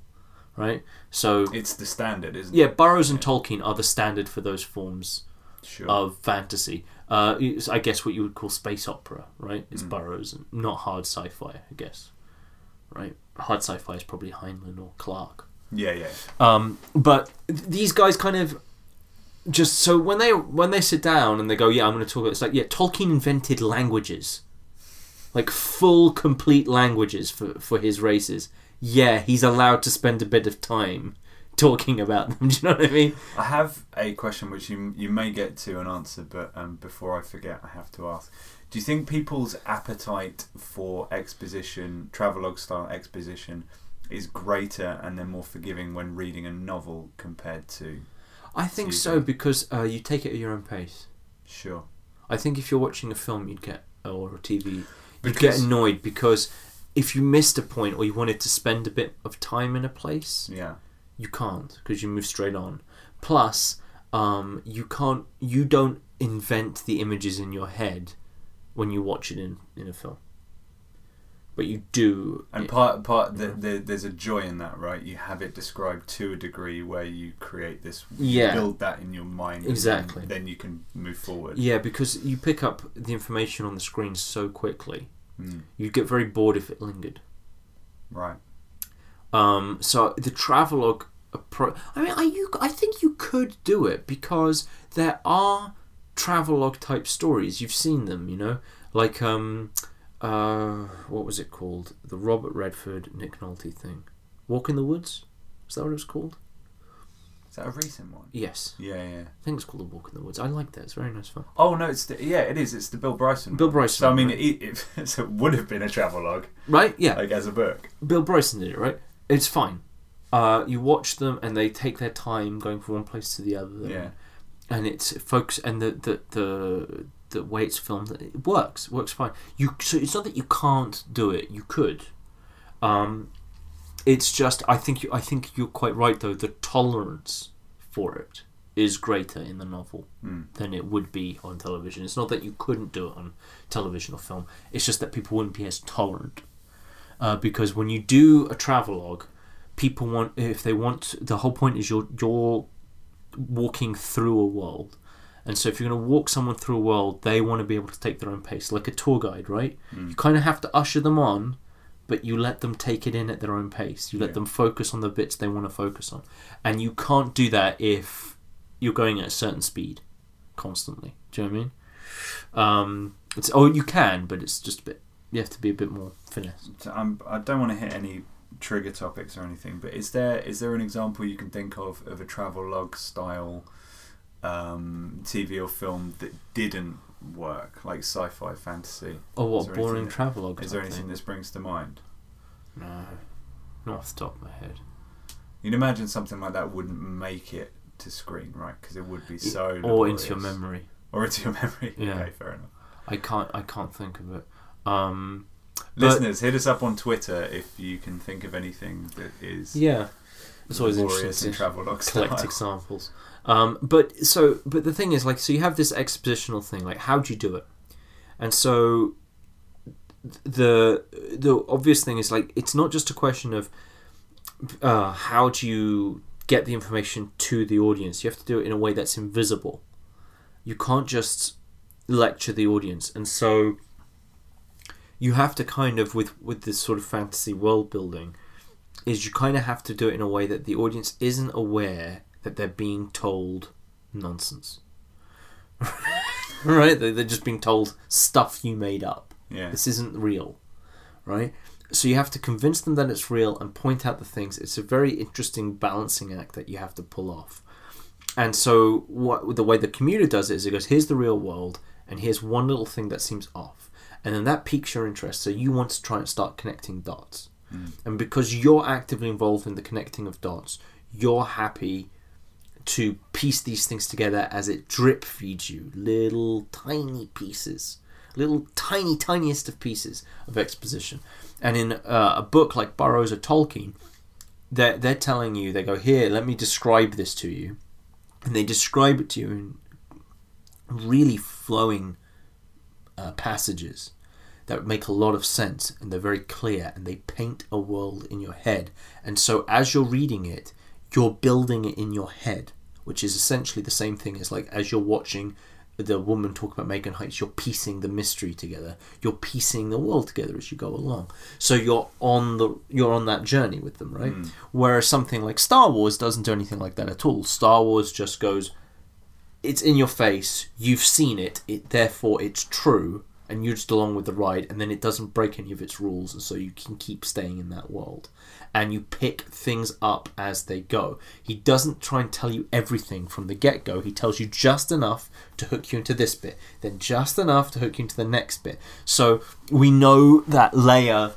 right? So It's the standard, isn't yeah, it? Yeah, Burroughs and Tolkien are the standard for those forms Sure. of fantasy. Uh, I guess what you would call space opera, right? It's Mm. Burroughs, and not hard sci-fi, I guess. Right? Hard sci-fi is probably Heinlein or Clarke. yeah, yeah. Um, but th- these guys kind of just so when they when they sit down and they go, yeah, I'm going to talk about. It's like yeah, Tolkien invented languages, like full complete languages for for his races. Yeah, he's allowed to spend a bit of time talking about them. Do you know what I mean? I have a question which you you may get to an answer, but um, before I forget, I have to ask: Do you think people's appetite for exposition, travelogue style exposition, is greater and they're more forgiving when reading a novel compared to? I think so because uh, you take it at your own pace. Sure. I think if you're watching a film, you'd get or a TV, you'd get annoyed because if you missed a point or you wanted to spend a bit of time in a place, Yeah. you can't because you move straight on. Plus, um, you can't, you don't invent the images in your head when you watch it in in a film, but you do. And part part the, the, there's a joy in that, right? You have it described to a degree where you create this, Yeah. build that in your mind, Exactly. Then, you can move forward. yeah, because you pick up the information on the screen so quickly, Mm, you'd get very bored if it lingered. right. Um, so the travelogue approach. I mean, I you I think you could do it because there are travelogue type stories. You've seen them, you know, like um, uh, what was it called? The Robert Redford Nick Nolte thing, Walk in the Woods. Is that what it was called? Is that a recent one? Yes, Yeah, yeah. I think it's called The Walk in the Woods. I like that. It's very nice fun. Oh no, it's the, yeah, it is. It's the Bill Bryson. Bill one. Bryson So I mean, one, it, it, so it would have been a travelogue, Right? Yeah. like as a book. Bill Bryson did it, right? It's fine. Uh, you watch them and they take their time going from one place to the other. Yeah. and it's focus and the the the, the way it's filmed it works it works fine. You so it's not that you can't do it you could. Um it's just i think you i think you're quite right though. The tolerance for it is greater in the novel Mm. than it would be on television. It's not that you couldn't do it on television or film. It's just that people wouldn't be as tolerant. Uh, because when you do a travelogue people want if they want the whole point is you're you're walking through a world. And so if you're going to walk someone through a world, they want to be able to take their own pace, like a tour guide, right? Mm. You kind of have to usher them on, but you let them take it in at their own pace. You let Yeah. them focus on the bits they want to focus on. And you can't do that if you're going at a certain speed constantly. Do you know what I mean? Um, it's oh, you can, but it's just a bit. You have to be a bit more finesse. I'm, I don't want to hit any trigger topics or anything, but is there is there an example you can think of of a travel log style um, TV or film that didn't work, like sci-fi, fantasy? Oh, what boring travelogue? Is there anything thing? that springs to mind? No, not off the top of my head. You'd imagine something like that wouldn't make it to screen, right? Because it would be so or into your memory. or into your memory. Yeah. Okay, fair enough. I can't. I can't think of it. Um, Listeners, hit us up on Twitter if you can think of anything that is yeah, it's always interesting to collect examples. Um, but so, but the thing is, like, so you have this expositional thing. Like, how do you do it? And so, the the obvious thing is like, it's not just a question of uh, how do you get the information to the audience. You have to do it in a way that's invisible. You can't just lecture the audience, and so you have to kind of with with this sort of fantasy world building is you kind of have to do it in a way that the audience isn't aware that they're being told nonsense. right? They're they're just being told stuff you made up. Yeah. This isn't real, right? So you have to convince them that it's real and point out the things. It's a very interesting balancing act that you have to pull off. And so what the way the commuter does it is it goes, here's the real world, and here's one little thing that seems off. And then that piques your interest, so you want to try and start connecting dots. Mm. And because you're actively involved in the connecting of dots, you're happy to piece these things together as it drip feeds you little tiny pieces, little tiny, tiniest of pieces of exposition. And in uh, a book like Burroughs or Tolkien, they're, they're telling you, they go, Here, let me describe this to you. And they describe it to you in really flowing uh, passages that make a lot of sense and they're very clear and they paint a world in your head. And so as you're reading it, you're building it in your head, which is essentially the same thing as like as you're watching the woman talk about Macon Heights, you're piecing the mystery together. You're piecing the world together as you go along. So you're on the you're on that journey with them, right? Mm. Whereas something like Star Wars doesn't do anything like that at all. Star Wars just goes, it's in your face. You've seen it. It therefore it's true, and you're just along with the ride. And then it doesn't break any of its rules, and so you can keep staying in that world. And you pick things up as they go. He doesn't try and tell you everything from the get go. He tells you just enough to hook you into this bit, then just enough to hook you into the next bit. So we know that Leia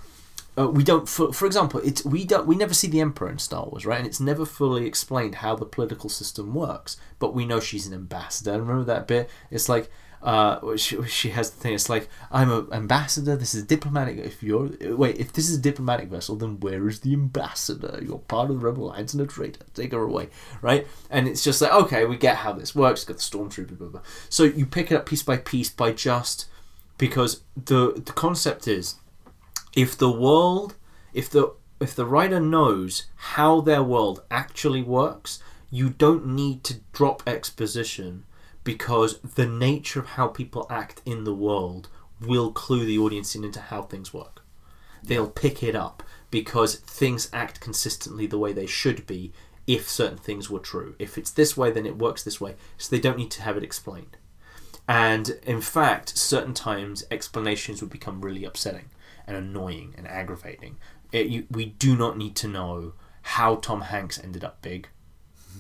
uh, we don't for, for example it's we don't we never see the emperor in star wars right and it's never fully explained how the political system works but we know she's an ambassador remember that bit it's like uh, she, she has the thing. It's like I'm an ambassador. This is diplomatic. If you're wait, if this is a diplomatic vessel, then where is the ambassador? You're part of the rebel alliance and a traitor. Take her away, right? And it's just like okay, we get how this works. Got the stormtrooper, blah, blah. So you pick it up piece by piece by just because the the concept is if the world if the if the writer knows how their world actually works you don't need to drop exposition because the nature of how people act in the world will clue the audience in into how things work. They'll pick it up because things act consistently the way they should be if certain things were true. If it's this way then it works this way. So they don't need to have it explained. And in fact, certain times explanations would become really upsetting and annoying and aggravating. It, you, we do not need to know how Tom Hanks ended up big,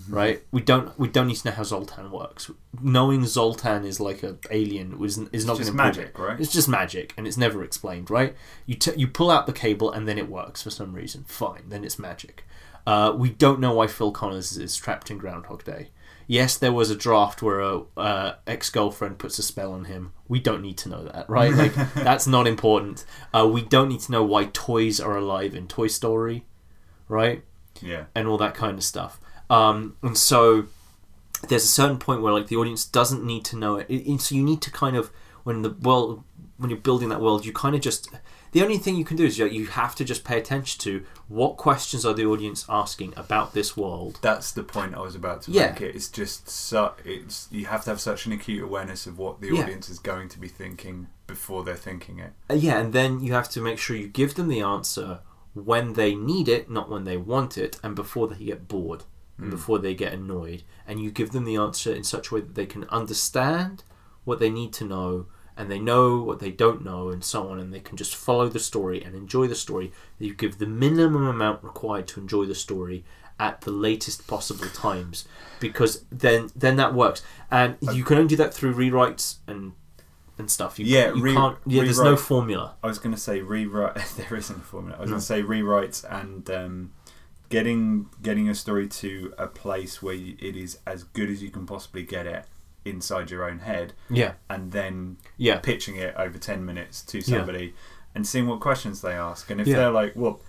right? We don't. We don't need to know how Zoltan works. Knowing Zoltan is like an alien was is not going just to magic, right? It's just magic, and it's never explained, right? You t- you pull out the cable, and then it works for some reason. Fine, then it's magic. Uh, we don't know why Phil Connors is trapped in Groundhog Day. Yes, there was a draft where a uh, ex girlfriend puts a spell on him. We don't need to know that, right? Like that's not important. Uh, we don't need to know why toys are alive in Toy Story, right? Yeah. and all that kind of stuff. Um, and so there's a certain point where like the audience doesn't need to know it. it. it- So you need to kind of when the world when you're building that world, you kind of just the only thing you can do is you have to just pay attention to what questions are the audience asking about this world. That's the point I was about to Yeah. make. It. It's just so, it's you have to have such an acute awareness of what the Yeah. audience is going to be thinking before they're thinking it. Uh, yeah, and then you have to make sure you give them the answer when they need it, not when they want it, and before they get bored and hmm. before they get annoyed. And you give them the answer in such a way that they can understand what they need to know and they know what they don't know and so on and they can just follow the story and enjoy the story. You give the minimum amount required to enjoy the story at the latest possible times because then then that works. And you can only do that through rewrites and and stuff you, Yeah, you re- can't yeah there's no formula I was going to say rewrite. there isn't a formula. I was No. going to say rewrites and um, getting getting a story to a place where it is as good as you can possibly get it inside your own head, yeah and then yeah pitching it over ten minutes to Yeah. somebody and seeing what questions they ask. And if Yeah. they're like, "Well,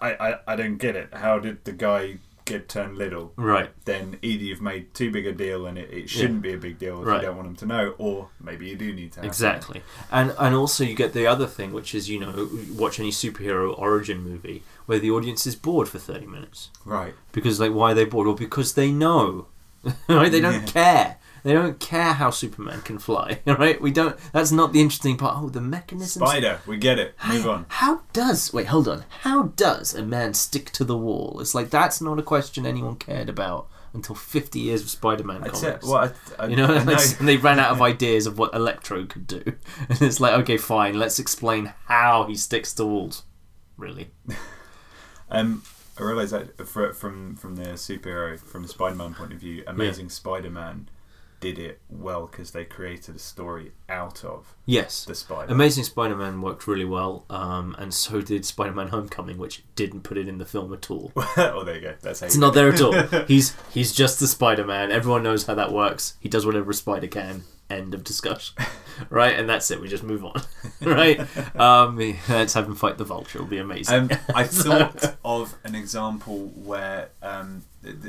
I, I I don't get it. How did the guy get turned little?" right Then either you've made too big a deal and it, it shouldn't be a big deal if Right. you don't want them to know, or maybe you do need to. Have Exactly, and and also you get the other thing, which is you know watch any superhero origin movie where the audience is bored for thirty minutes. Right. because like why are they bored? Or because they know, right? They don't Yeah. care. They don't care how Superman can fly. Right? We don't. That's not the interesting part. Oh, the mechanism. Spider, we get it. Move on. How does wait? Hold on. How does a man stick to the wall? It's like that's not a question anyone cared about until fifty years of Spider-Man That's comics. Well, I, I, You know, I know. and they ran out of ideas of what Electro could do, and it's like, okay, fine, let's explain how he sticks to walls. Really? Um, I realise that fr- from from the superhero, from the Spider-Man point of view, Amazing Spider-Man did it well because they created a story out of Yes. the Spider. Amazing Spider-Man worked really well, um, and so did Spider-Man: Homecoming, which didn't put it in the film at all. oh, there you go. That's how It's not there at all. He's he's just the Spider-Man. Everyone knows how that works. He does whatever a spider can. End of discussion. right, and that's it. We just move on. right. Um, let's have him fight the Vulture. It'll be amazing. Um, I thought of an example where um,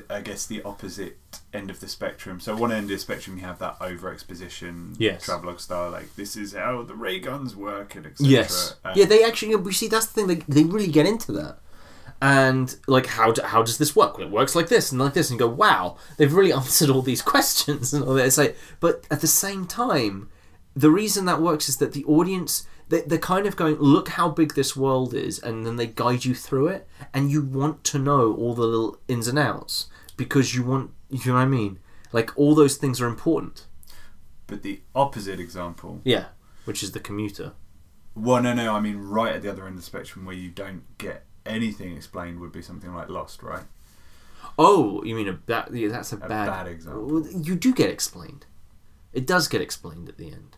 I guess the opposite end of the spectrum. So one end of the spectrum, you have that over exposition, Yes. travelogue style, like this is how the ray guns work, and etc. Yes. Yeah, they actually. We see that's the thing. They they really get into that. And like, how do, how does this work? Well, it works like this and like this, and you go, wow, they've really answered all these questions and all that. It's like, but at the same time, the reason that works is that the audience they, they're kind of going, look how big this world is, and then they guide you through it, and you want to know all the little ins and outs because you want, you know what I mean? Like all those things are important. But the opposite example. Yeah, which is the commuter. Well, no, no. I mean, right at the other end of the spectrum, where you don't get anything explained, would be something like Lost, right? Oh, you mean a bad? Yeah, that's a, A bad, bad example. You do get explained. It does get explained at the end.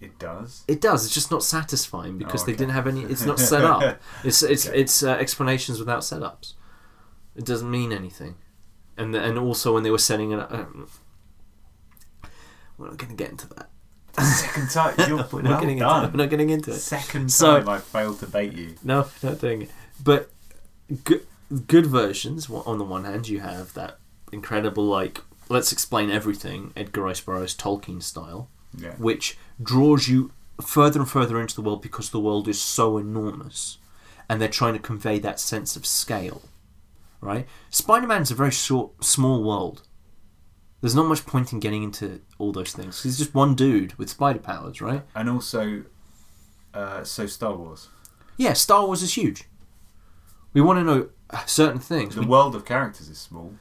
It does. It does. It's just not satisfying because they okay. didn't have any. It's not set up. It's it's it's uh, explanations without setups. It doesn't mean anything, and the, and also when they were setting it up, um, we're not going to get into that. Second time, you're We're not well getting into it. We're not getting into it. Second So- time I failed to bait you. No, not doing it. But good, good versions. On the one hand, you have that incredible like let's explain everything Edgar Rice Burroughs Tolkien style, Yeah. which draws you further and further into the world because the world is so enormous, and they're trying to convey that sense of scale. Right? Spider-Man's a very short, small world. There's not much point in getting into all those things. He's just one dude with spider powers, right? And also, uh, so Star Wars. Yeah, Star Wars is huge. We want to know certain things. The We- world of characters is small.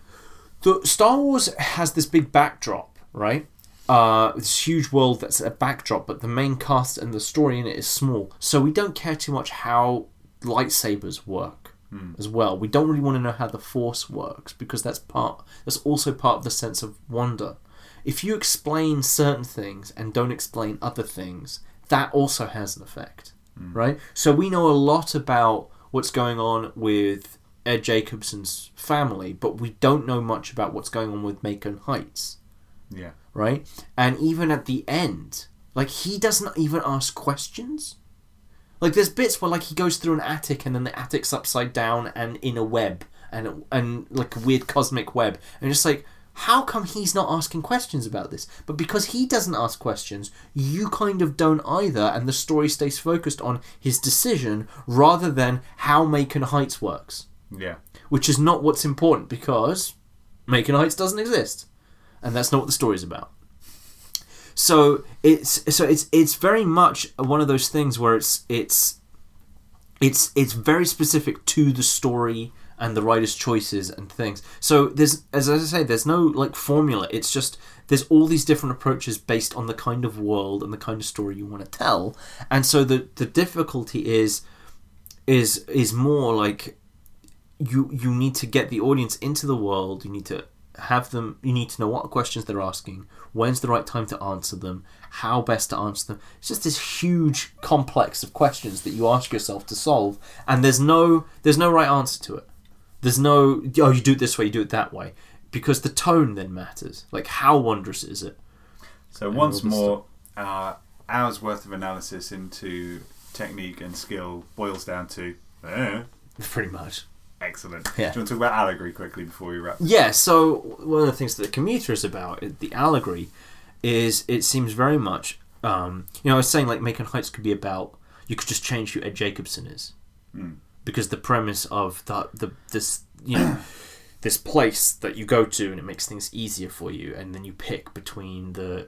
the Star Wars has this big backdrop, right? Uh, this huge world that's a backdrop, but the main cast and the story in it is small. So we don't care too much how lightsabers work as well. We don't really want to know how the Force works because that's part. That's also part of the sense of wonder. If you explain certain things and don't explain other things, that also has an effect, right? So we know a lot about what's going on with Ed Jacobson's family, but we don't know much about what's going on with Macon Heights, Yeah. Right? And even at the end, like he doesn't even ask questions. Like there's bits where like he goes through an attic and then the attic's upside down and in a web and and like a weird cosmic web and just like how come he's not asking questions about this? But because he doesn't ask questions, you kind of don't either, and the story stays focused on his decision rather than how Macon Heights works Yeah. which is not what's important because Macon Heights doesn't exist, and that's not what the story's about. So it's so it's it's very much one of those things where it's it's it's it's very specific to the story and the writer's choices and things. So there's as I say, there's no like formula. It's just there's all these different approaches based on the kind of world and the kind of story you want to tell. And so the the difficulty is is is more like you you need to get the audience into the world. You need to have them. You need to know what questions they're asking. When's the right time to answer them? How best to answer them? It's just this huge complex of questions that you ask yourself to solve, and there's no there's no right answer to it. There's no oh you do it this way, you do it that way, because the tone then matters. Like how wondrous is it? So And once more, our hours worth of analysis into technique and skill boils down to eh, Pretty much. Excellent. Yeah. Do you want to talk about allegory quickly before we wrap? Yeah, so one of the things that the commuter is about, the allegory, is it seems very much, um, you know, I was saying like Macon Heights could be about, you could just change who Ed Jacobson is. Mm. Because the premise of the, the this, you know, this place that you go to and it makes things easier for you and then you pick between the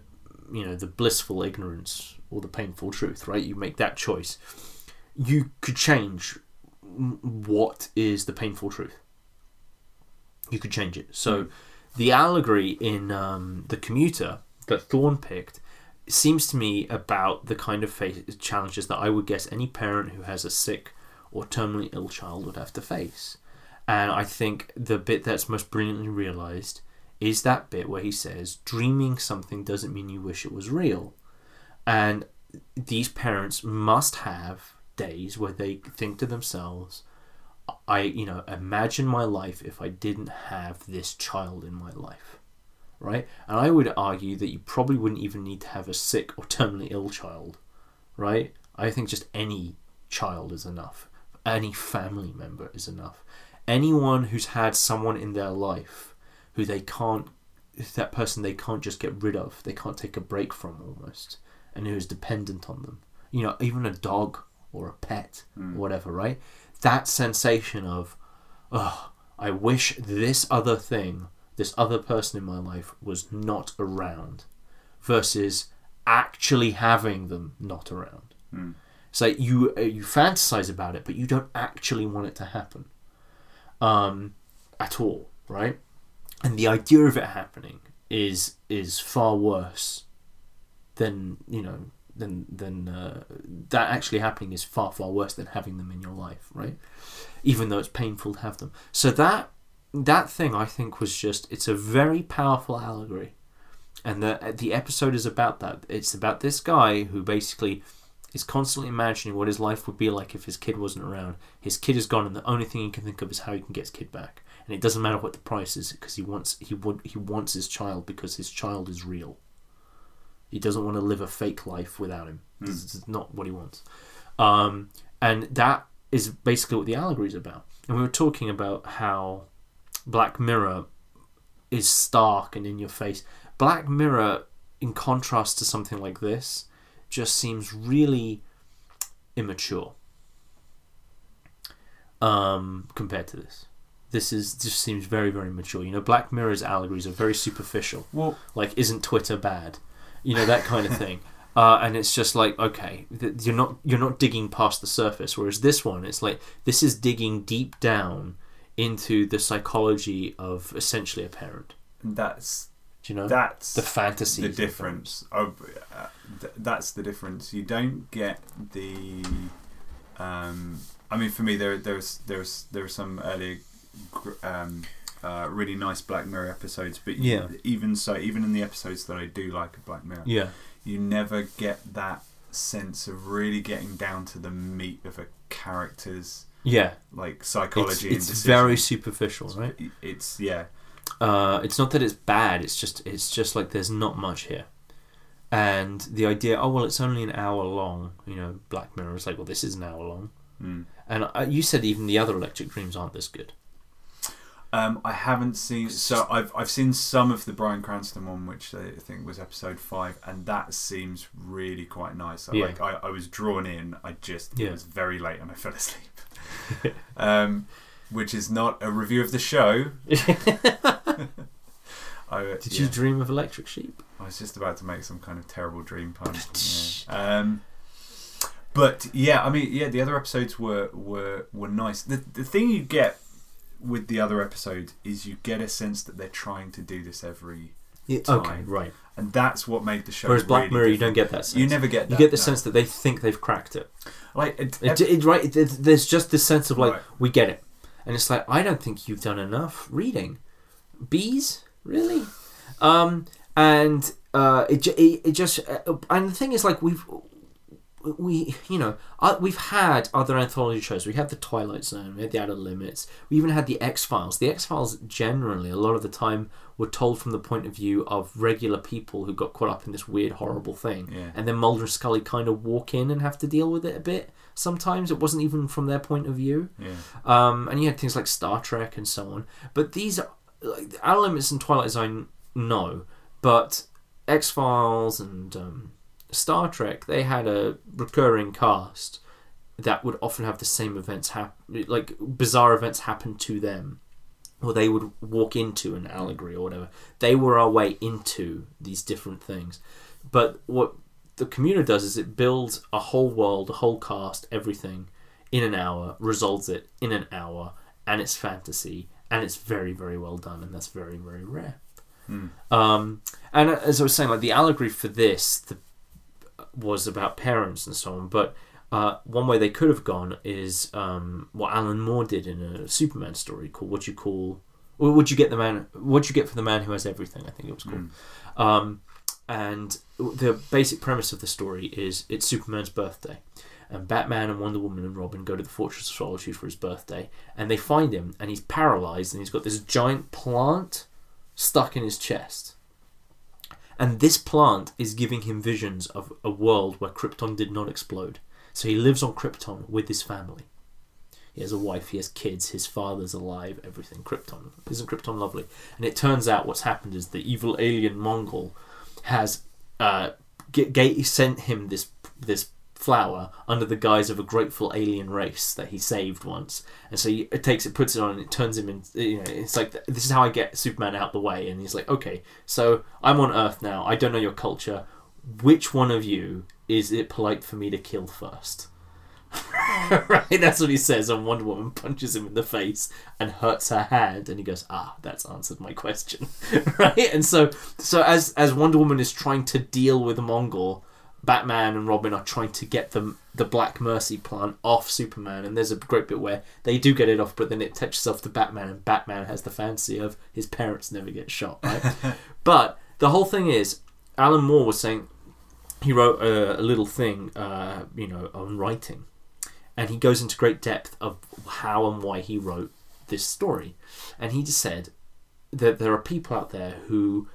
you know the blissful ignorance or the painful truth right you make that choice you could change what is the painful truth? You could change it. So the allegory in um, the commuter that Thorne picked seems to me about the kind of face challenges that i would guess any parent who has a sick or terminally ill child would have to face. And I think the bit that's most brilliantly realized is that bit where he says, Dreaming something doesn't mean you wish it was real. And these parents must have days where they think to themselves, I, you know, imagine my life if I didn't have this child in my life. Right? And I would argue that you probably wouldn't even need to have a sick or terminally ill child. Right? I think just any child is enough. Any family member is enough anyone who's had someone in their life who they can't that person they can't just get rid of they can't take a break from almost and who is dependent on them you know even a dog or a pet Mm. or whatever right that sensation of oh i wish this other thing this other person in my life was not around versus actually having them not around Mm. so you uh, you fantasize about it but you don't actually want it to happen um, at all, right? And the idea of it happening is is far worse than you know than than uh, that actually happening is far far worse than having them in your life, right? Even though it's painful to have them. So that that thing I think was just it's a very powerful allegory, and the the episode is about that. It's about this guy who basically is constantly imagining what his life would be like if his kid wasn't around. His kid is gone, and the only thing he can think of is how he can get his kid back. And it doesn't matter what the price is, because he wants he would he wants his child because his child is real. He doesn't want to live a fake life without him. This is not what he wants. Um, and that is basically what the allegory is about. And we were talking about how Black Mirror is stark and in your face. Black Mirror, in contrast to something like this, just seems really immature um, compared to this. This is just seems very very mature. You know, Black Mirror's allegories are very superficial. Well, Like, isn't Twitter bad? You know that kind of thing. Uh, and it's just like okay, th- you're not you're not digging past the surface. Whereas this one, it's like this is digging deep down into the psychology of essentially a parent. that's Do you know that's the fantasy? the difference. Oh, uh, th- that's the difference. You don't get the. Um, I mean, for me, there there's there's there are some early, um, uh, really nice Black Mirror episodes, but Yeah. even so, even in the episodes that I do like of Black Mirror, Yeah. you never get that sense of really getting down to the meat of a character's Yeah. like psychology. it's decisions. very superficial, right? It's yeah. Uh, it's not that it's bad. It's just it's just like there's not much here, and the idea. Oh well, it's only an hour long. You know, Black Mirror is like, well, this is an hour long, Mm. and uh, you said even the other Electric Dreams aren't this good. Um, I haven't seen. So I've I've seen some of the Bryan Cranston one, which I think was episode five, and that seems really quite nice. I, Yeah. Like I, I was drawn in. I just Yeah. it was very late and I fell asleep. um, which is not a review of the show. I, Did yeah, you dream of Electric Sheep? I was just about to make some kind of terrible dream pun. yeah. Um, but yeah, I mean, yeah, the other episodes were were were nice. The the thing you get with the other episode is you get a sense that they're trying to do this every, okay, Time. right. and that's what made the show. Whereas Black really Mirror, you don't get that sense. You never get. That, You get the no. sense that they think they've cracked it. like it, It, it right. It, it- there's just this sense of like Right. we get it, and it's like I don't think you've done enough reading. Bees, really? Um, and uh, it, ju- it it just uh, and the thing is like we've we you know uh, we've had other anthology shows. We had the Twilight Zone. We had the Outer Limits. We even had the X Files. The X Files generally a lot of the time were told from the point of view of regular people who got caught up in this weird horrible thing Yeah. and then Mulder and Scully kind of walk in and have to deal with it a bit. Sometimes it wasn't even from their point of view. Yeah. Um, and you had things like Star Trek and so on. But these are like Outer Limits and Twilight Zone, no. But X Files and um, Star Trek, they had a recurring cast that would often have the same events happen, like bizarre events happen to them or they would walk into an allegory or whatever. They were our way into these different things. But what the commuter does is it builds a whole world, a whole cast, everything in an hour, resolves it in an hour, and it's fantasy, and it's very, very well done, and that's very, very rare. Um, and as I was saying, like the allegory for this the, was about parents and so on, but uh, one way they could have gone is um, what Alan Moore did in a Superman story called "What You Call." Or would you get the man? What you get for the man who has everything? I think it was called. Um, and the basic premise of the story is it's Superman's birthday, and Batman and Wonder Woman and Robin go to the Fortress of Solitude for his birthday, and they find him, and he's paralyzed, and he's got this giant plant stuck in his chest. And this plant is giving him visions of a world where Krypton did not explode. So he lives on Krypton with his family. He has a wife, he has kids, his father's alive, everything. Krypton. Isn't Krypton lovely? And it turns out what's happened is the evil alien Mongul has uh, g- g- sent him this this flower under the guise of a grateful alien race that he saved once. And so he it takes it, puts it on, and it turns him in. You know, it's like this is how I get Superman out the way. And he's like, okay, so I'm on Earth now. I don't know your culture. Which one of you is it polite for me to kill first? right, that's what he says. And Wonder Woman punches him in the face and hurts her hand, and he goes, "Ah, that's answered my question." right, and so, so as as Wonder Woman is trying to deal with Mongul, Batman and Robin are trying to get the the Black Mercy plant off Superman, and there's a great bit where they do get it off, but then it touches off to Batman, and Batman has the fancy of his parents never get shot. Right, but the whole thing is, Alan Moore was saying he wrote a, a little thing, uh, you know, on writing, and he goes into great depth of how and why he wrote this story, and he just said that there are people out there who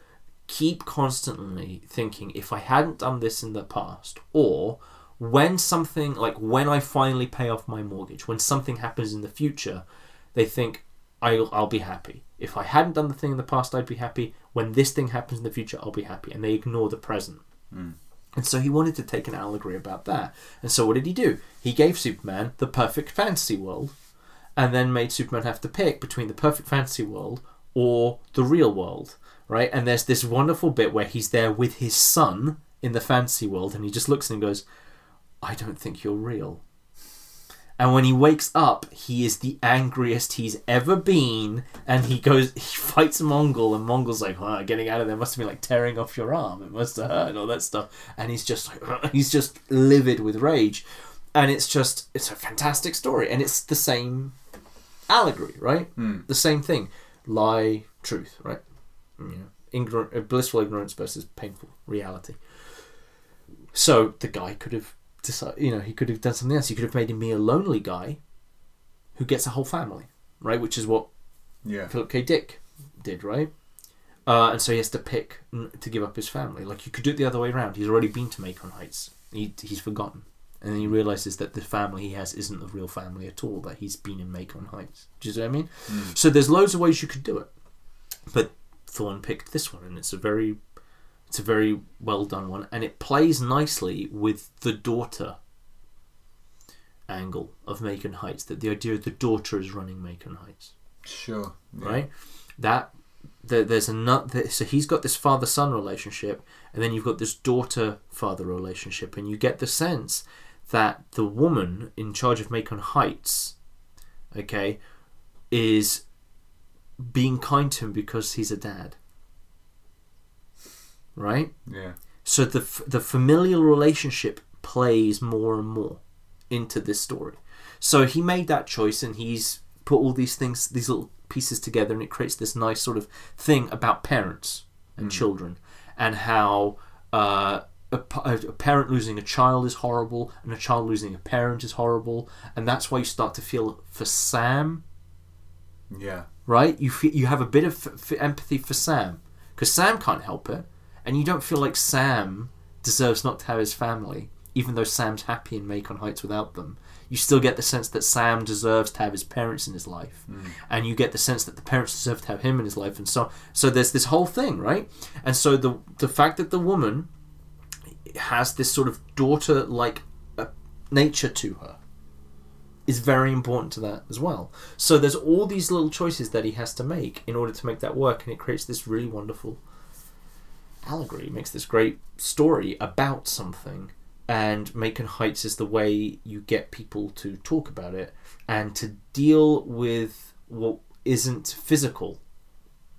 keep constantly thinking if I hadn't done this in the past, or when something like when I finally pay off my mortgage, when something happens in the future, they think I'll, I'll be happy. If I hadn't done the thing in the past, I'd be happy. When this thing happens in the future, I'll be happy. And they ignore the present. Hmm. And so he wanted to take an allegory about that. And so what did he do? He gave Superman the perfect fantasy world and then made Superman have to pick between the perfect fantasy world or the real world, right? And there's this wonderful bit where he's there with his son in the fantasy world and he just looks at him and goes, I don't think you're real. And when he wakes up, he is the angriest he's ever been. And he goes, he fights Mongul, and Mongul's like, wow, getting out of there must have been like tearing off your arm. It must have hurt and all that stuff. And he's just like, he's just livid with rage. And it's just, it's a fantastic story. And it's the same allegory, right? Hmm. The same thing. Lie, truth, right? You know, ignorant, blissful ignorance versus painful reality. So the guy could have decided, you know, he could have done something else. He could have made him be a lonely guy who gets a whole family, right? Which is what Yeah. Philip K. Dick did, right? Uh, and so he has to pick to give up his family. Like you could do it the other way around. He's already been to Macon Heights. He, he's forgotten, and then he realizes that the family he has isn't the real family at all. That he's been in Macon Heights. Do you see what I mean? So there's loads of ways you could do it, but Thorne picked this one, and it's a very, it's a very well done one, and it plays nicely with the daughter angle of Macon Heights. That the idea of the daughter is running Macon Heights Sure. Yeah. right? That there, there's another. So he's got this father-son relationship, and then you've got this daughter-father relationship, and you get the sense that the woman in charge of Macon Heights, okay, is being kind to him because he's a dad, right? Yeah. So the f- the familial relationship plays more and more into this story. So he made that choice, and he's put all these things, these little pieces together, and it creates this nice sort of thing about parents and children, and how uh, a, a parent losing a child is horrible, and a child losing a parent is horrible, and that's why you start to feel for Sam Yeah. right? You feel, you have a bit of f- f- empathy for Sam because Sam can't help it, and you don't feel like Sam deserves not to have his family, even though Sam's happy in Macon Heights without them. You still get the sense that Sam deserves to have his parents in his life, and you get the sense that the parents deserve to have him in his life, and so so there's this whole thing, right? And so the the fact that the woman has this sort of daughter like uh, nature to her is very important to that as well. So there's all these little choices that he has to make in order to make that work, and it creates this really wonderful allegory. It makes this great story about something, and Macon Heights is the way you get people to talk about it and to deal with what isn't physical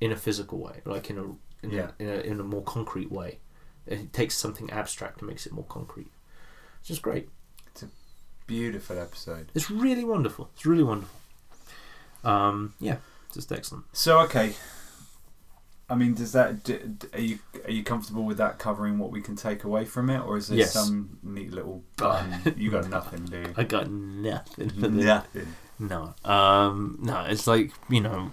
in a physical way, like in a in, Yeah. a, in, a, in a more concrete way. It takes something abstract and makes it more concrete. It's just great. Beautiful episode. It's really wonderful. It's really wonderful. Um, yeah, just excellent. So okay. I mean, does that d- d- are you are you comfortable with that covering what we can take away from it, or is there Yes. some neat little button? you got nothing, do you? I got nothing. Nothing. No, um, no. It's like you know,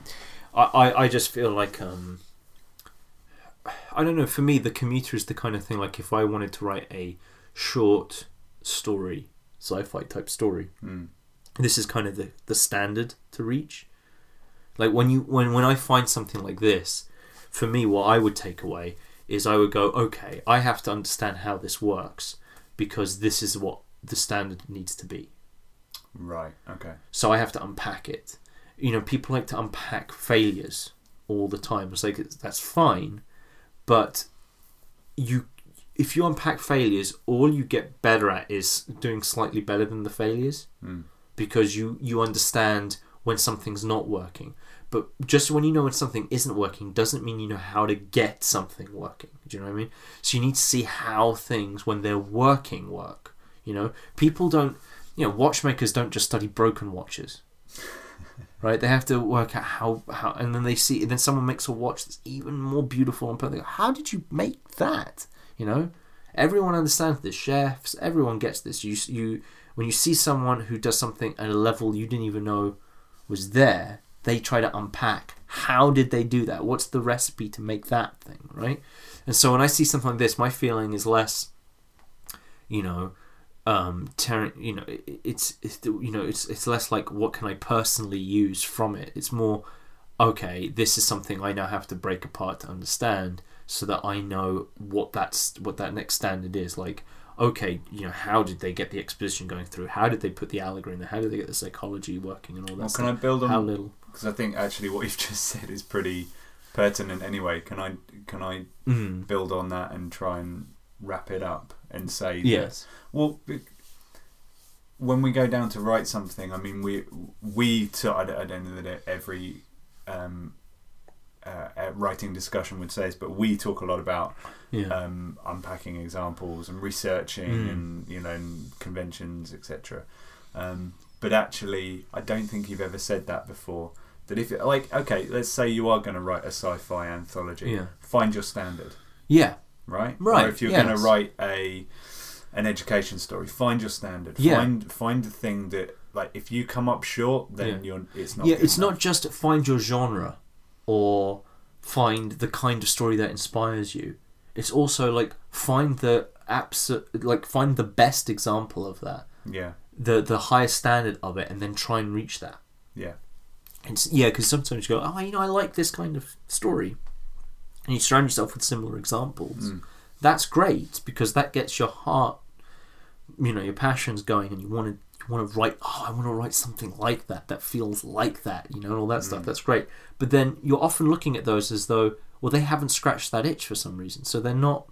I, I, I just feel like um, I don't know. For me, the commuter is the kind of thing. Like if I wanted to write a short story, sci-fi type story, Mm. this is kind of the, the standard to reach. Like when you when when I find something like this, for me, what I would take away is I would go, okay, I have to understand how this works because this is what the standard needs to be. Right. Okay. So I have to unpack it. You know, people like to unpack failures all the time. It's like that's fine, but you, if you unpack failures, all you get better at is doing slightly better than the failures Mm. because you you understand when something's not working. But just when you know when something isn't working doesn't mean you know how to get something working. Do you know what I mean? So you need to see how things when they're working work. You know, people don't. You know, watchmakers don't just study broken watches. Right, they have to work out how, how, and then they see, and then someone makes a watch that's even more beautiful and perfect. How did you make that? You know, everyone understands this. Chefs, everyone gets this. You, you, when you see someone who does something at a level you didn't even know was there, they try to unpack how did they do that? What's the recipe to make that thing, right? And so when I see something like this, my feeling is less, you know, um, ter- you know, it- it's, it's you know, it's it's less like what can I personally use from it. It's more, okay, this is something I now have to break apart to understand, so that I know what that's what that next standard is. Like, okay, you know, how did they get the exposition going through? How did they put the allegory in there? How did they get the psychology working and all that Well, stuff? can I build on How little? Because I think actually what you've just said is pretty pertinent. Anyway, can I can I Mm. build on that and try and wrap it up and say that- Yes. Well, when we go down to write something, I mean, we we to at at the end of the day, every um, uh, writing discussion would say this, but we talk a lot about Yeah. um, unpacking examples and researching Mm. and you know and conventions, etc. Um, but actually, I don't think you've ever said that before. That if like okay, let's say you are going to write a sci-fi anthology, Yeah. find your standard Yeah. right? Right, Or if you're yes. going to write a an education story, find your standard. Yeah. Find find the thing that like if you come up short, then Yeah. you're it's not. yeah, it's enough. not just find your genre or find the kind of story that inspires you. It's also like find the absolute like find the best example of that, Yeah, the the highest standard of it, and then try and reach that. yeah, And yeah, because sometimes you go, oh, you know, I like this kind of story, and you surround yourself with similar examples. Mm. That's great because that gets your heart, you know, your passions going, and you want to you want to write. Oh, I want to write something like that that feels like that, you know, and all that stuff. Mm. That's great. But then you're often looking at those as though, well, they haven't scratched that itch for some reason, so they're not.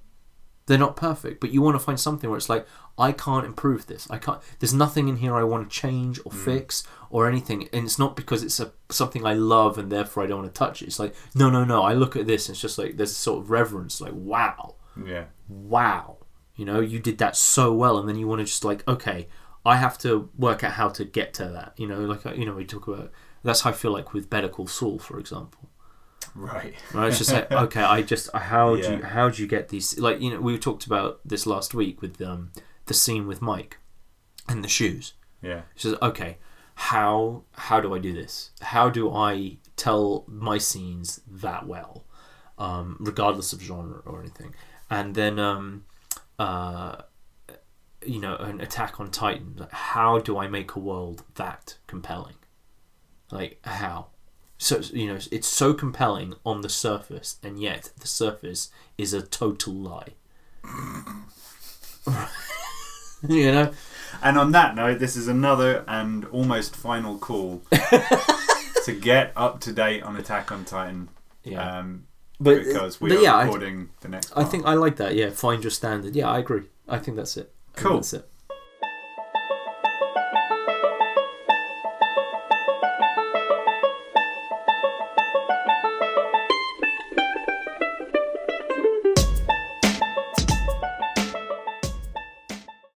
They're not perfect, but you want to find something where it's like, I can't improve this. I can't. There's nothing in here I want to change or Mm. fix or anything, and it's not because it's a something I love and therefore I don't want to touch it. It's like, no, no, no. I look at this, and it's just like there's a sort of reverence, like, wow, yeah, wow, you know, you did that so well, and then you want to just like, okay, I have to work out how to get to that. You know, like you know, we talk about. That's how I feel like with Better Call Saul, for example. right. Right? It's just like okay, I just how do you how do you get these like you know we talked about this last week with um the scene with Mike and the shoes. Yeah, She says, okay, how how do I do this? How do I tell my scenes that well, um, regardless of genre or anything? And then um, uh, you know, an Attack on Titan. like, How do I make a world that compelling? Like how? So you know, it's so compelling on the surface, and yet the surface is a total lie. you know, And on that note, this is another and almost final call to get up to date on Attack on Titan. Yeah. Um, but because we but are yeah, I, recording the next. I think I like that. Yeah, find your standard. Yeah, I agree. I think that's it. Cool. That's it.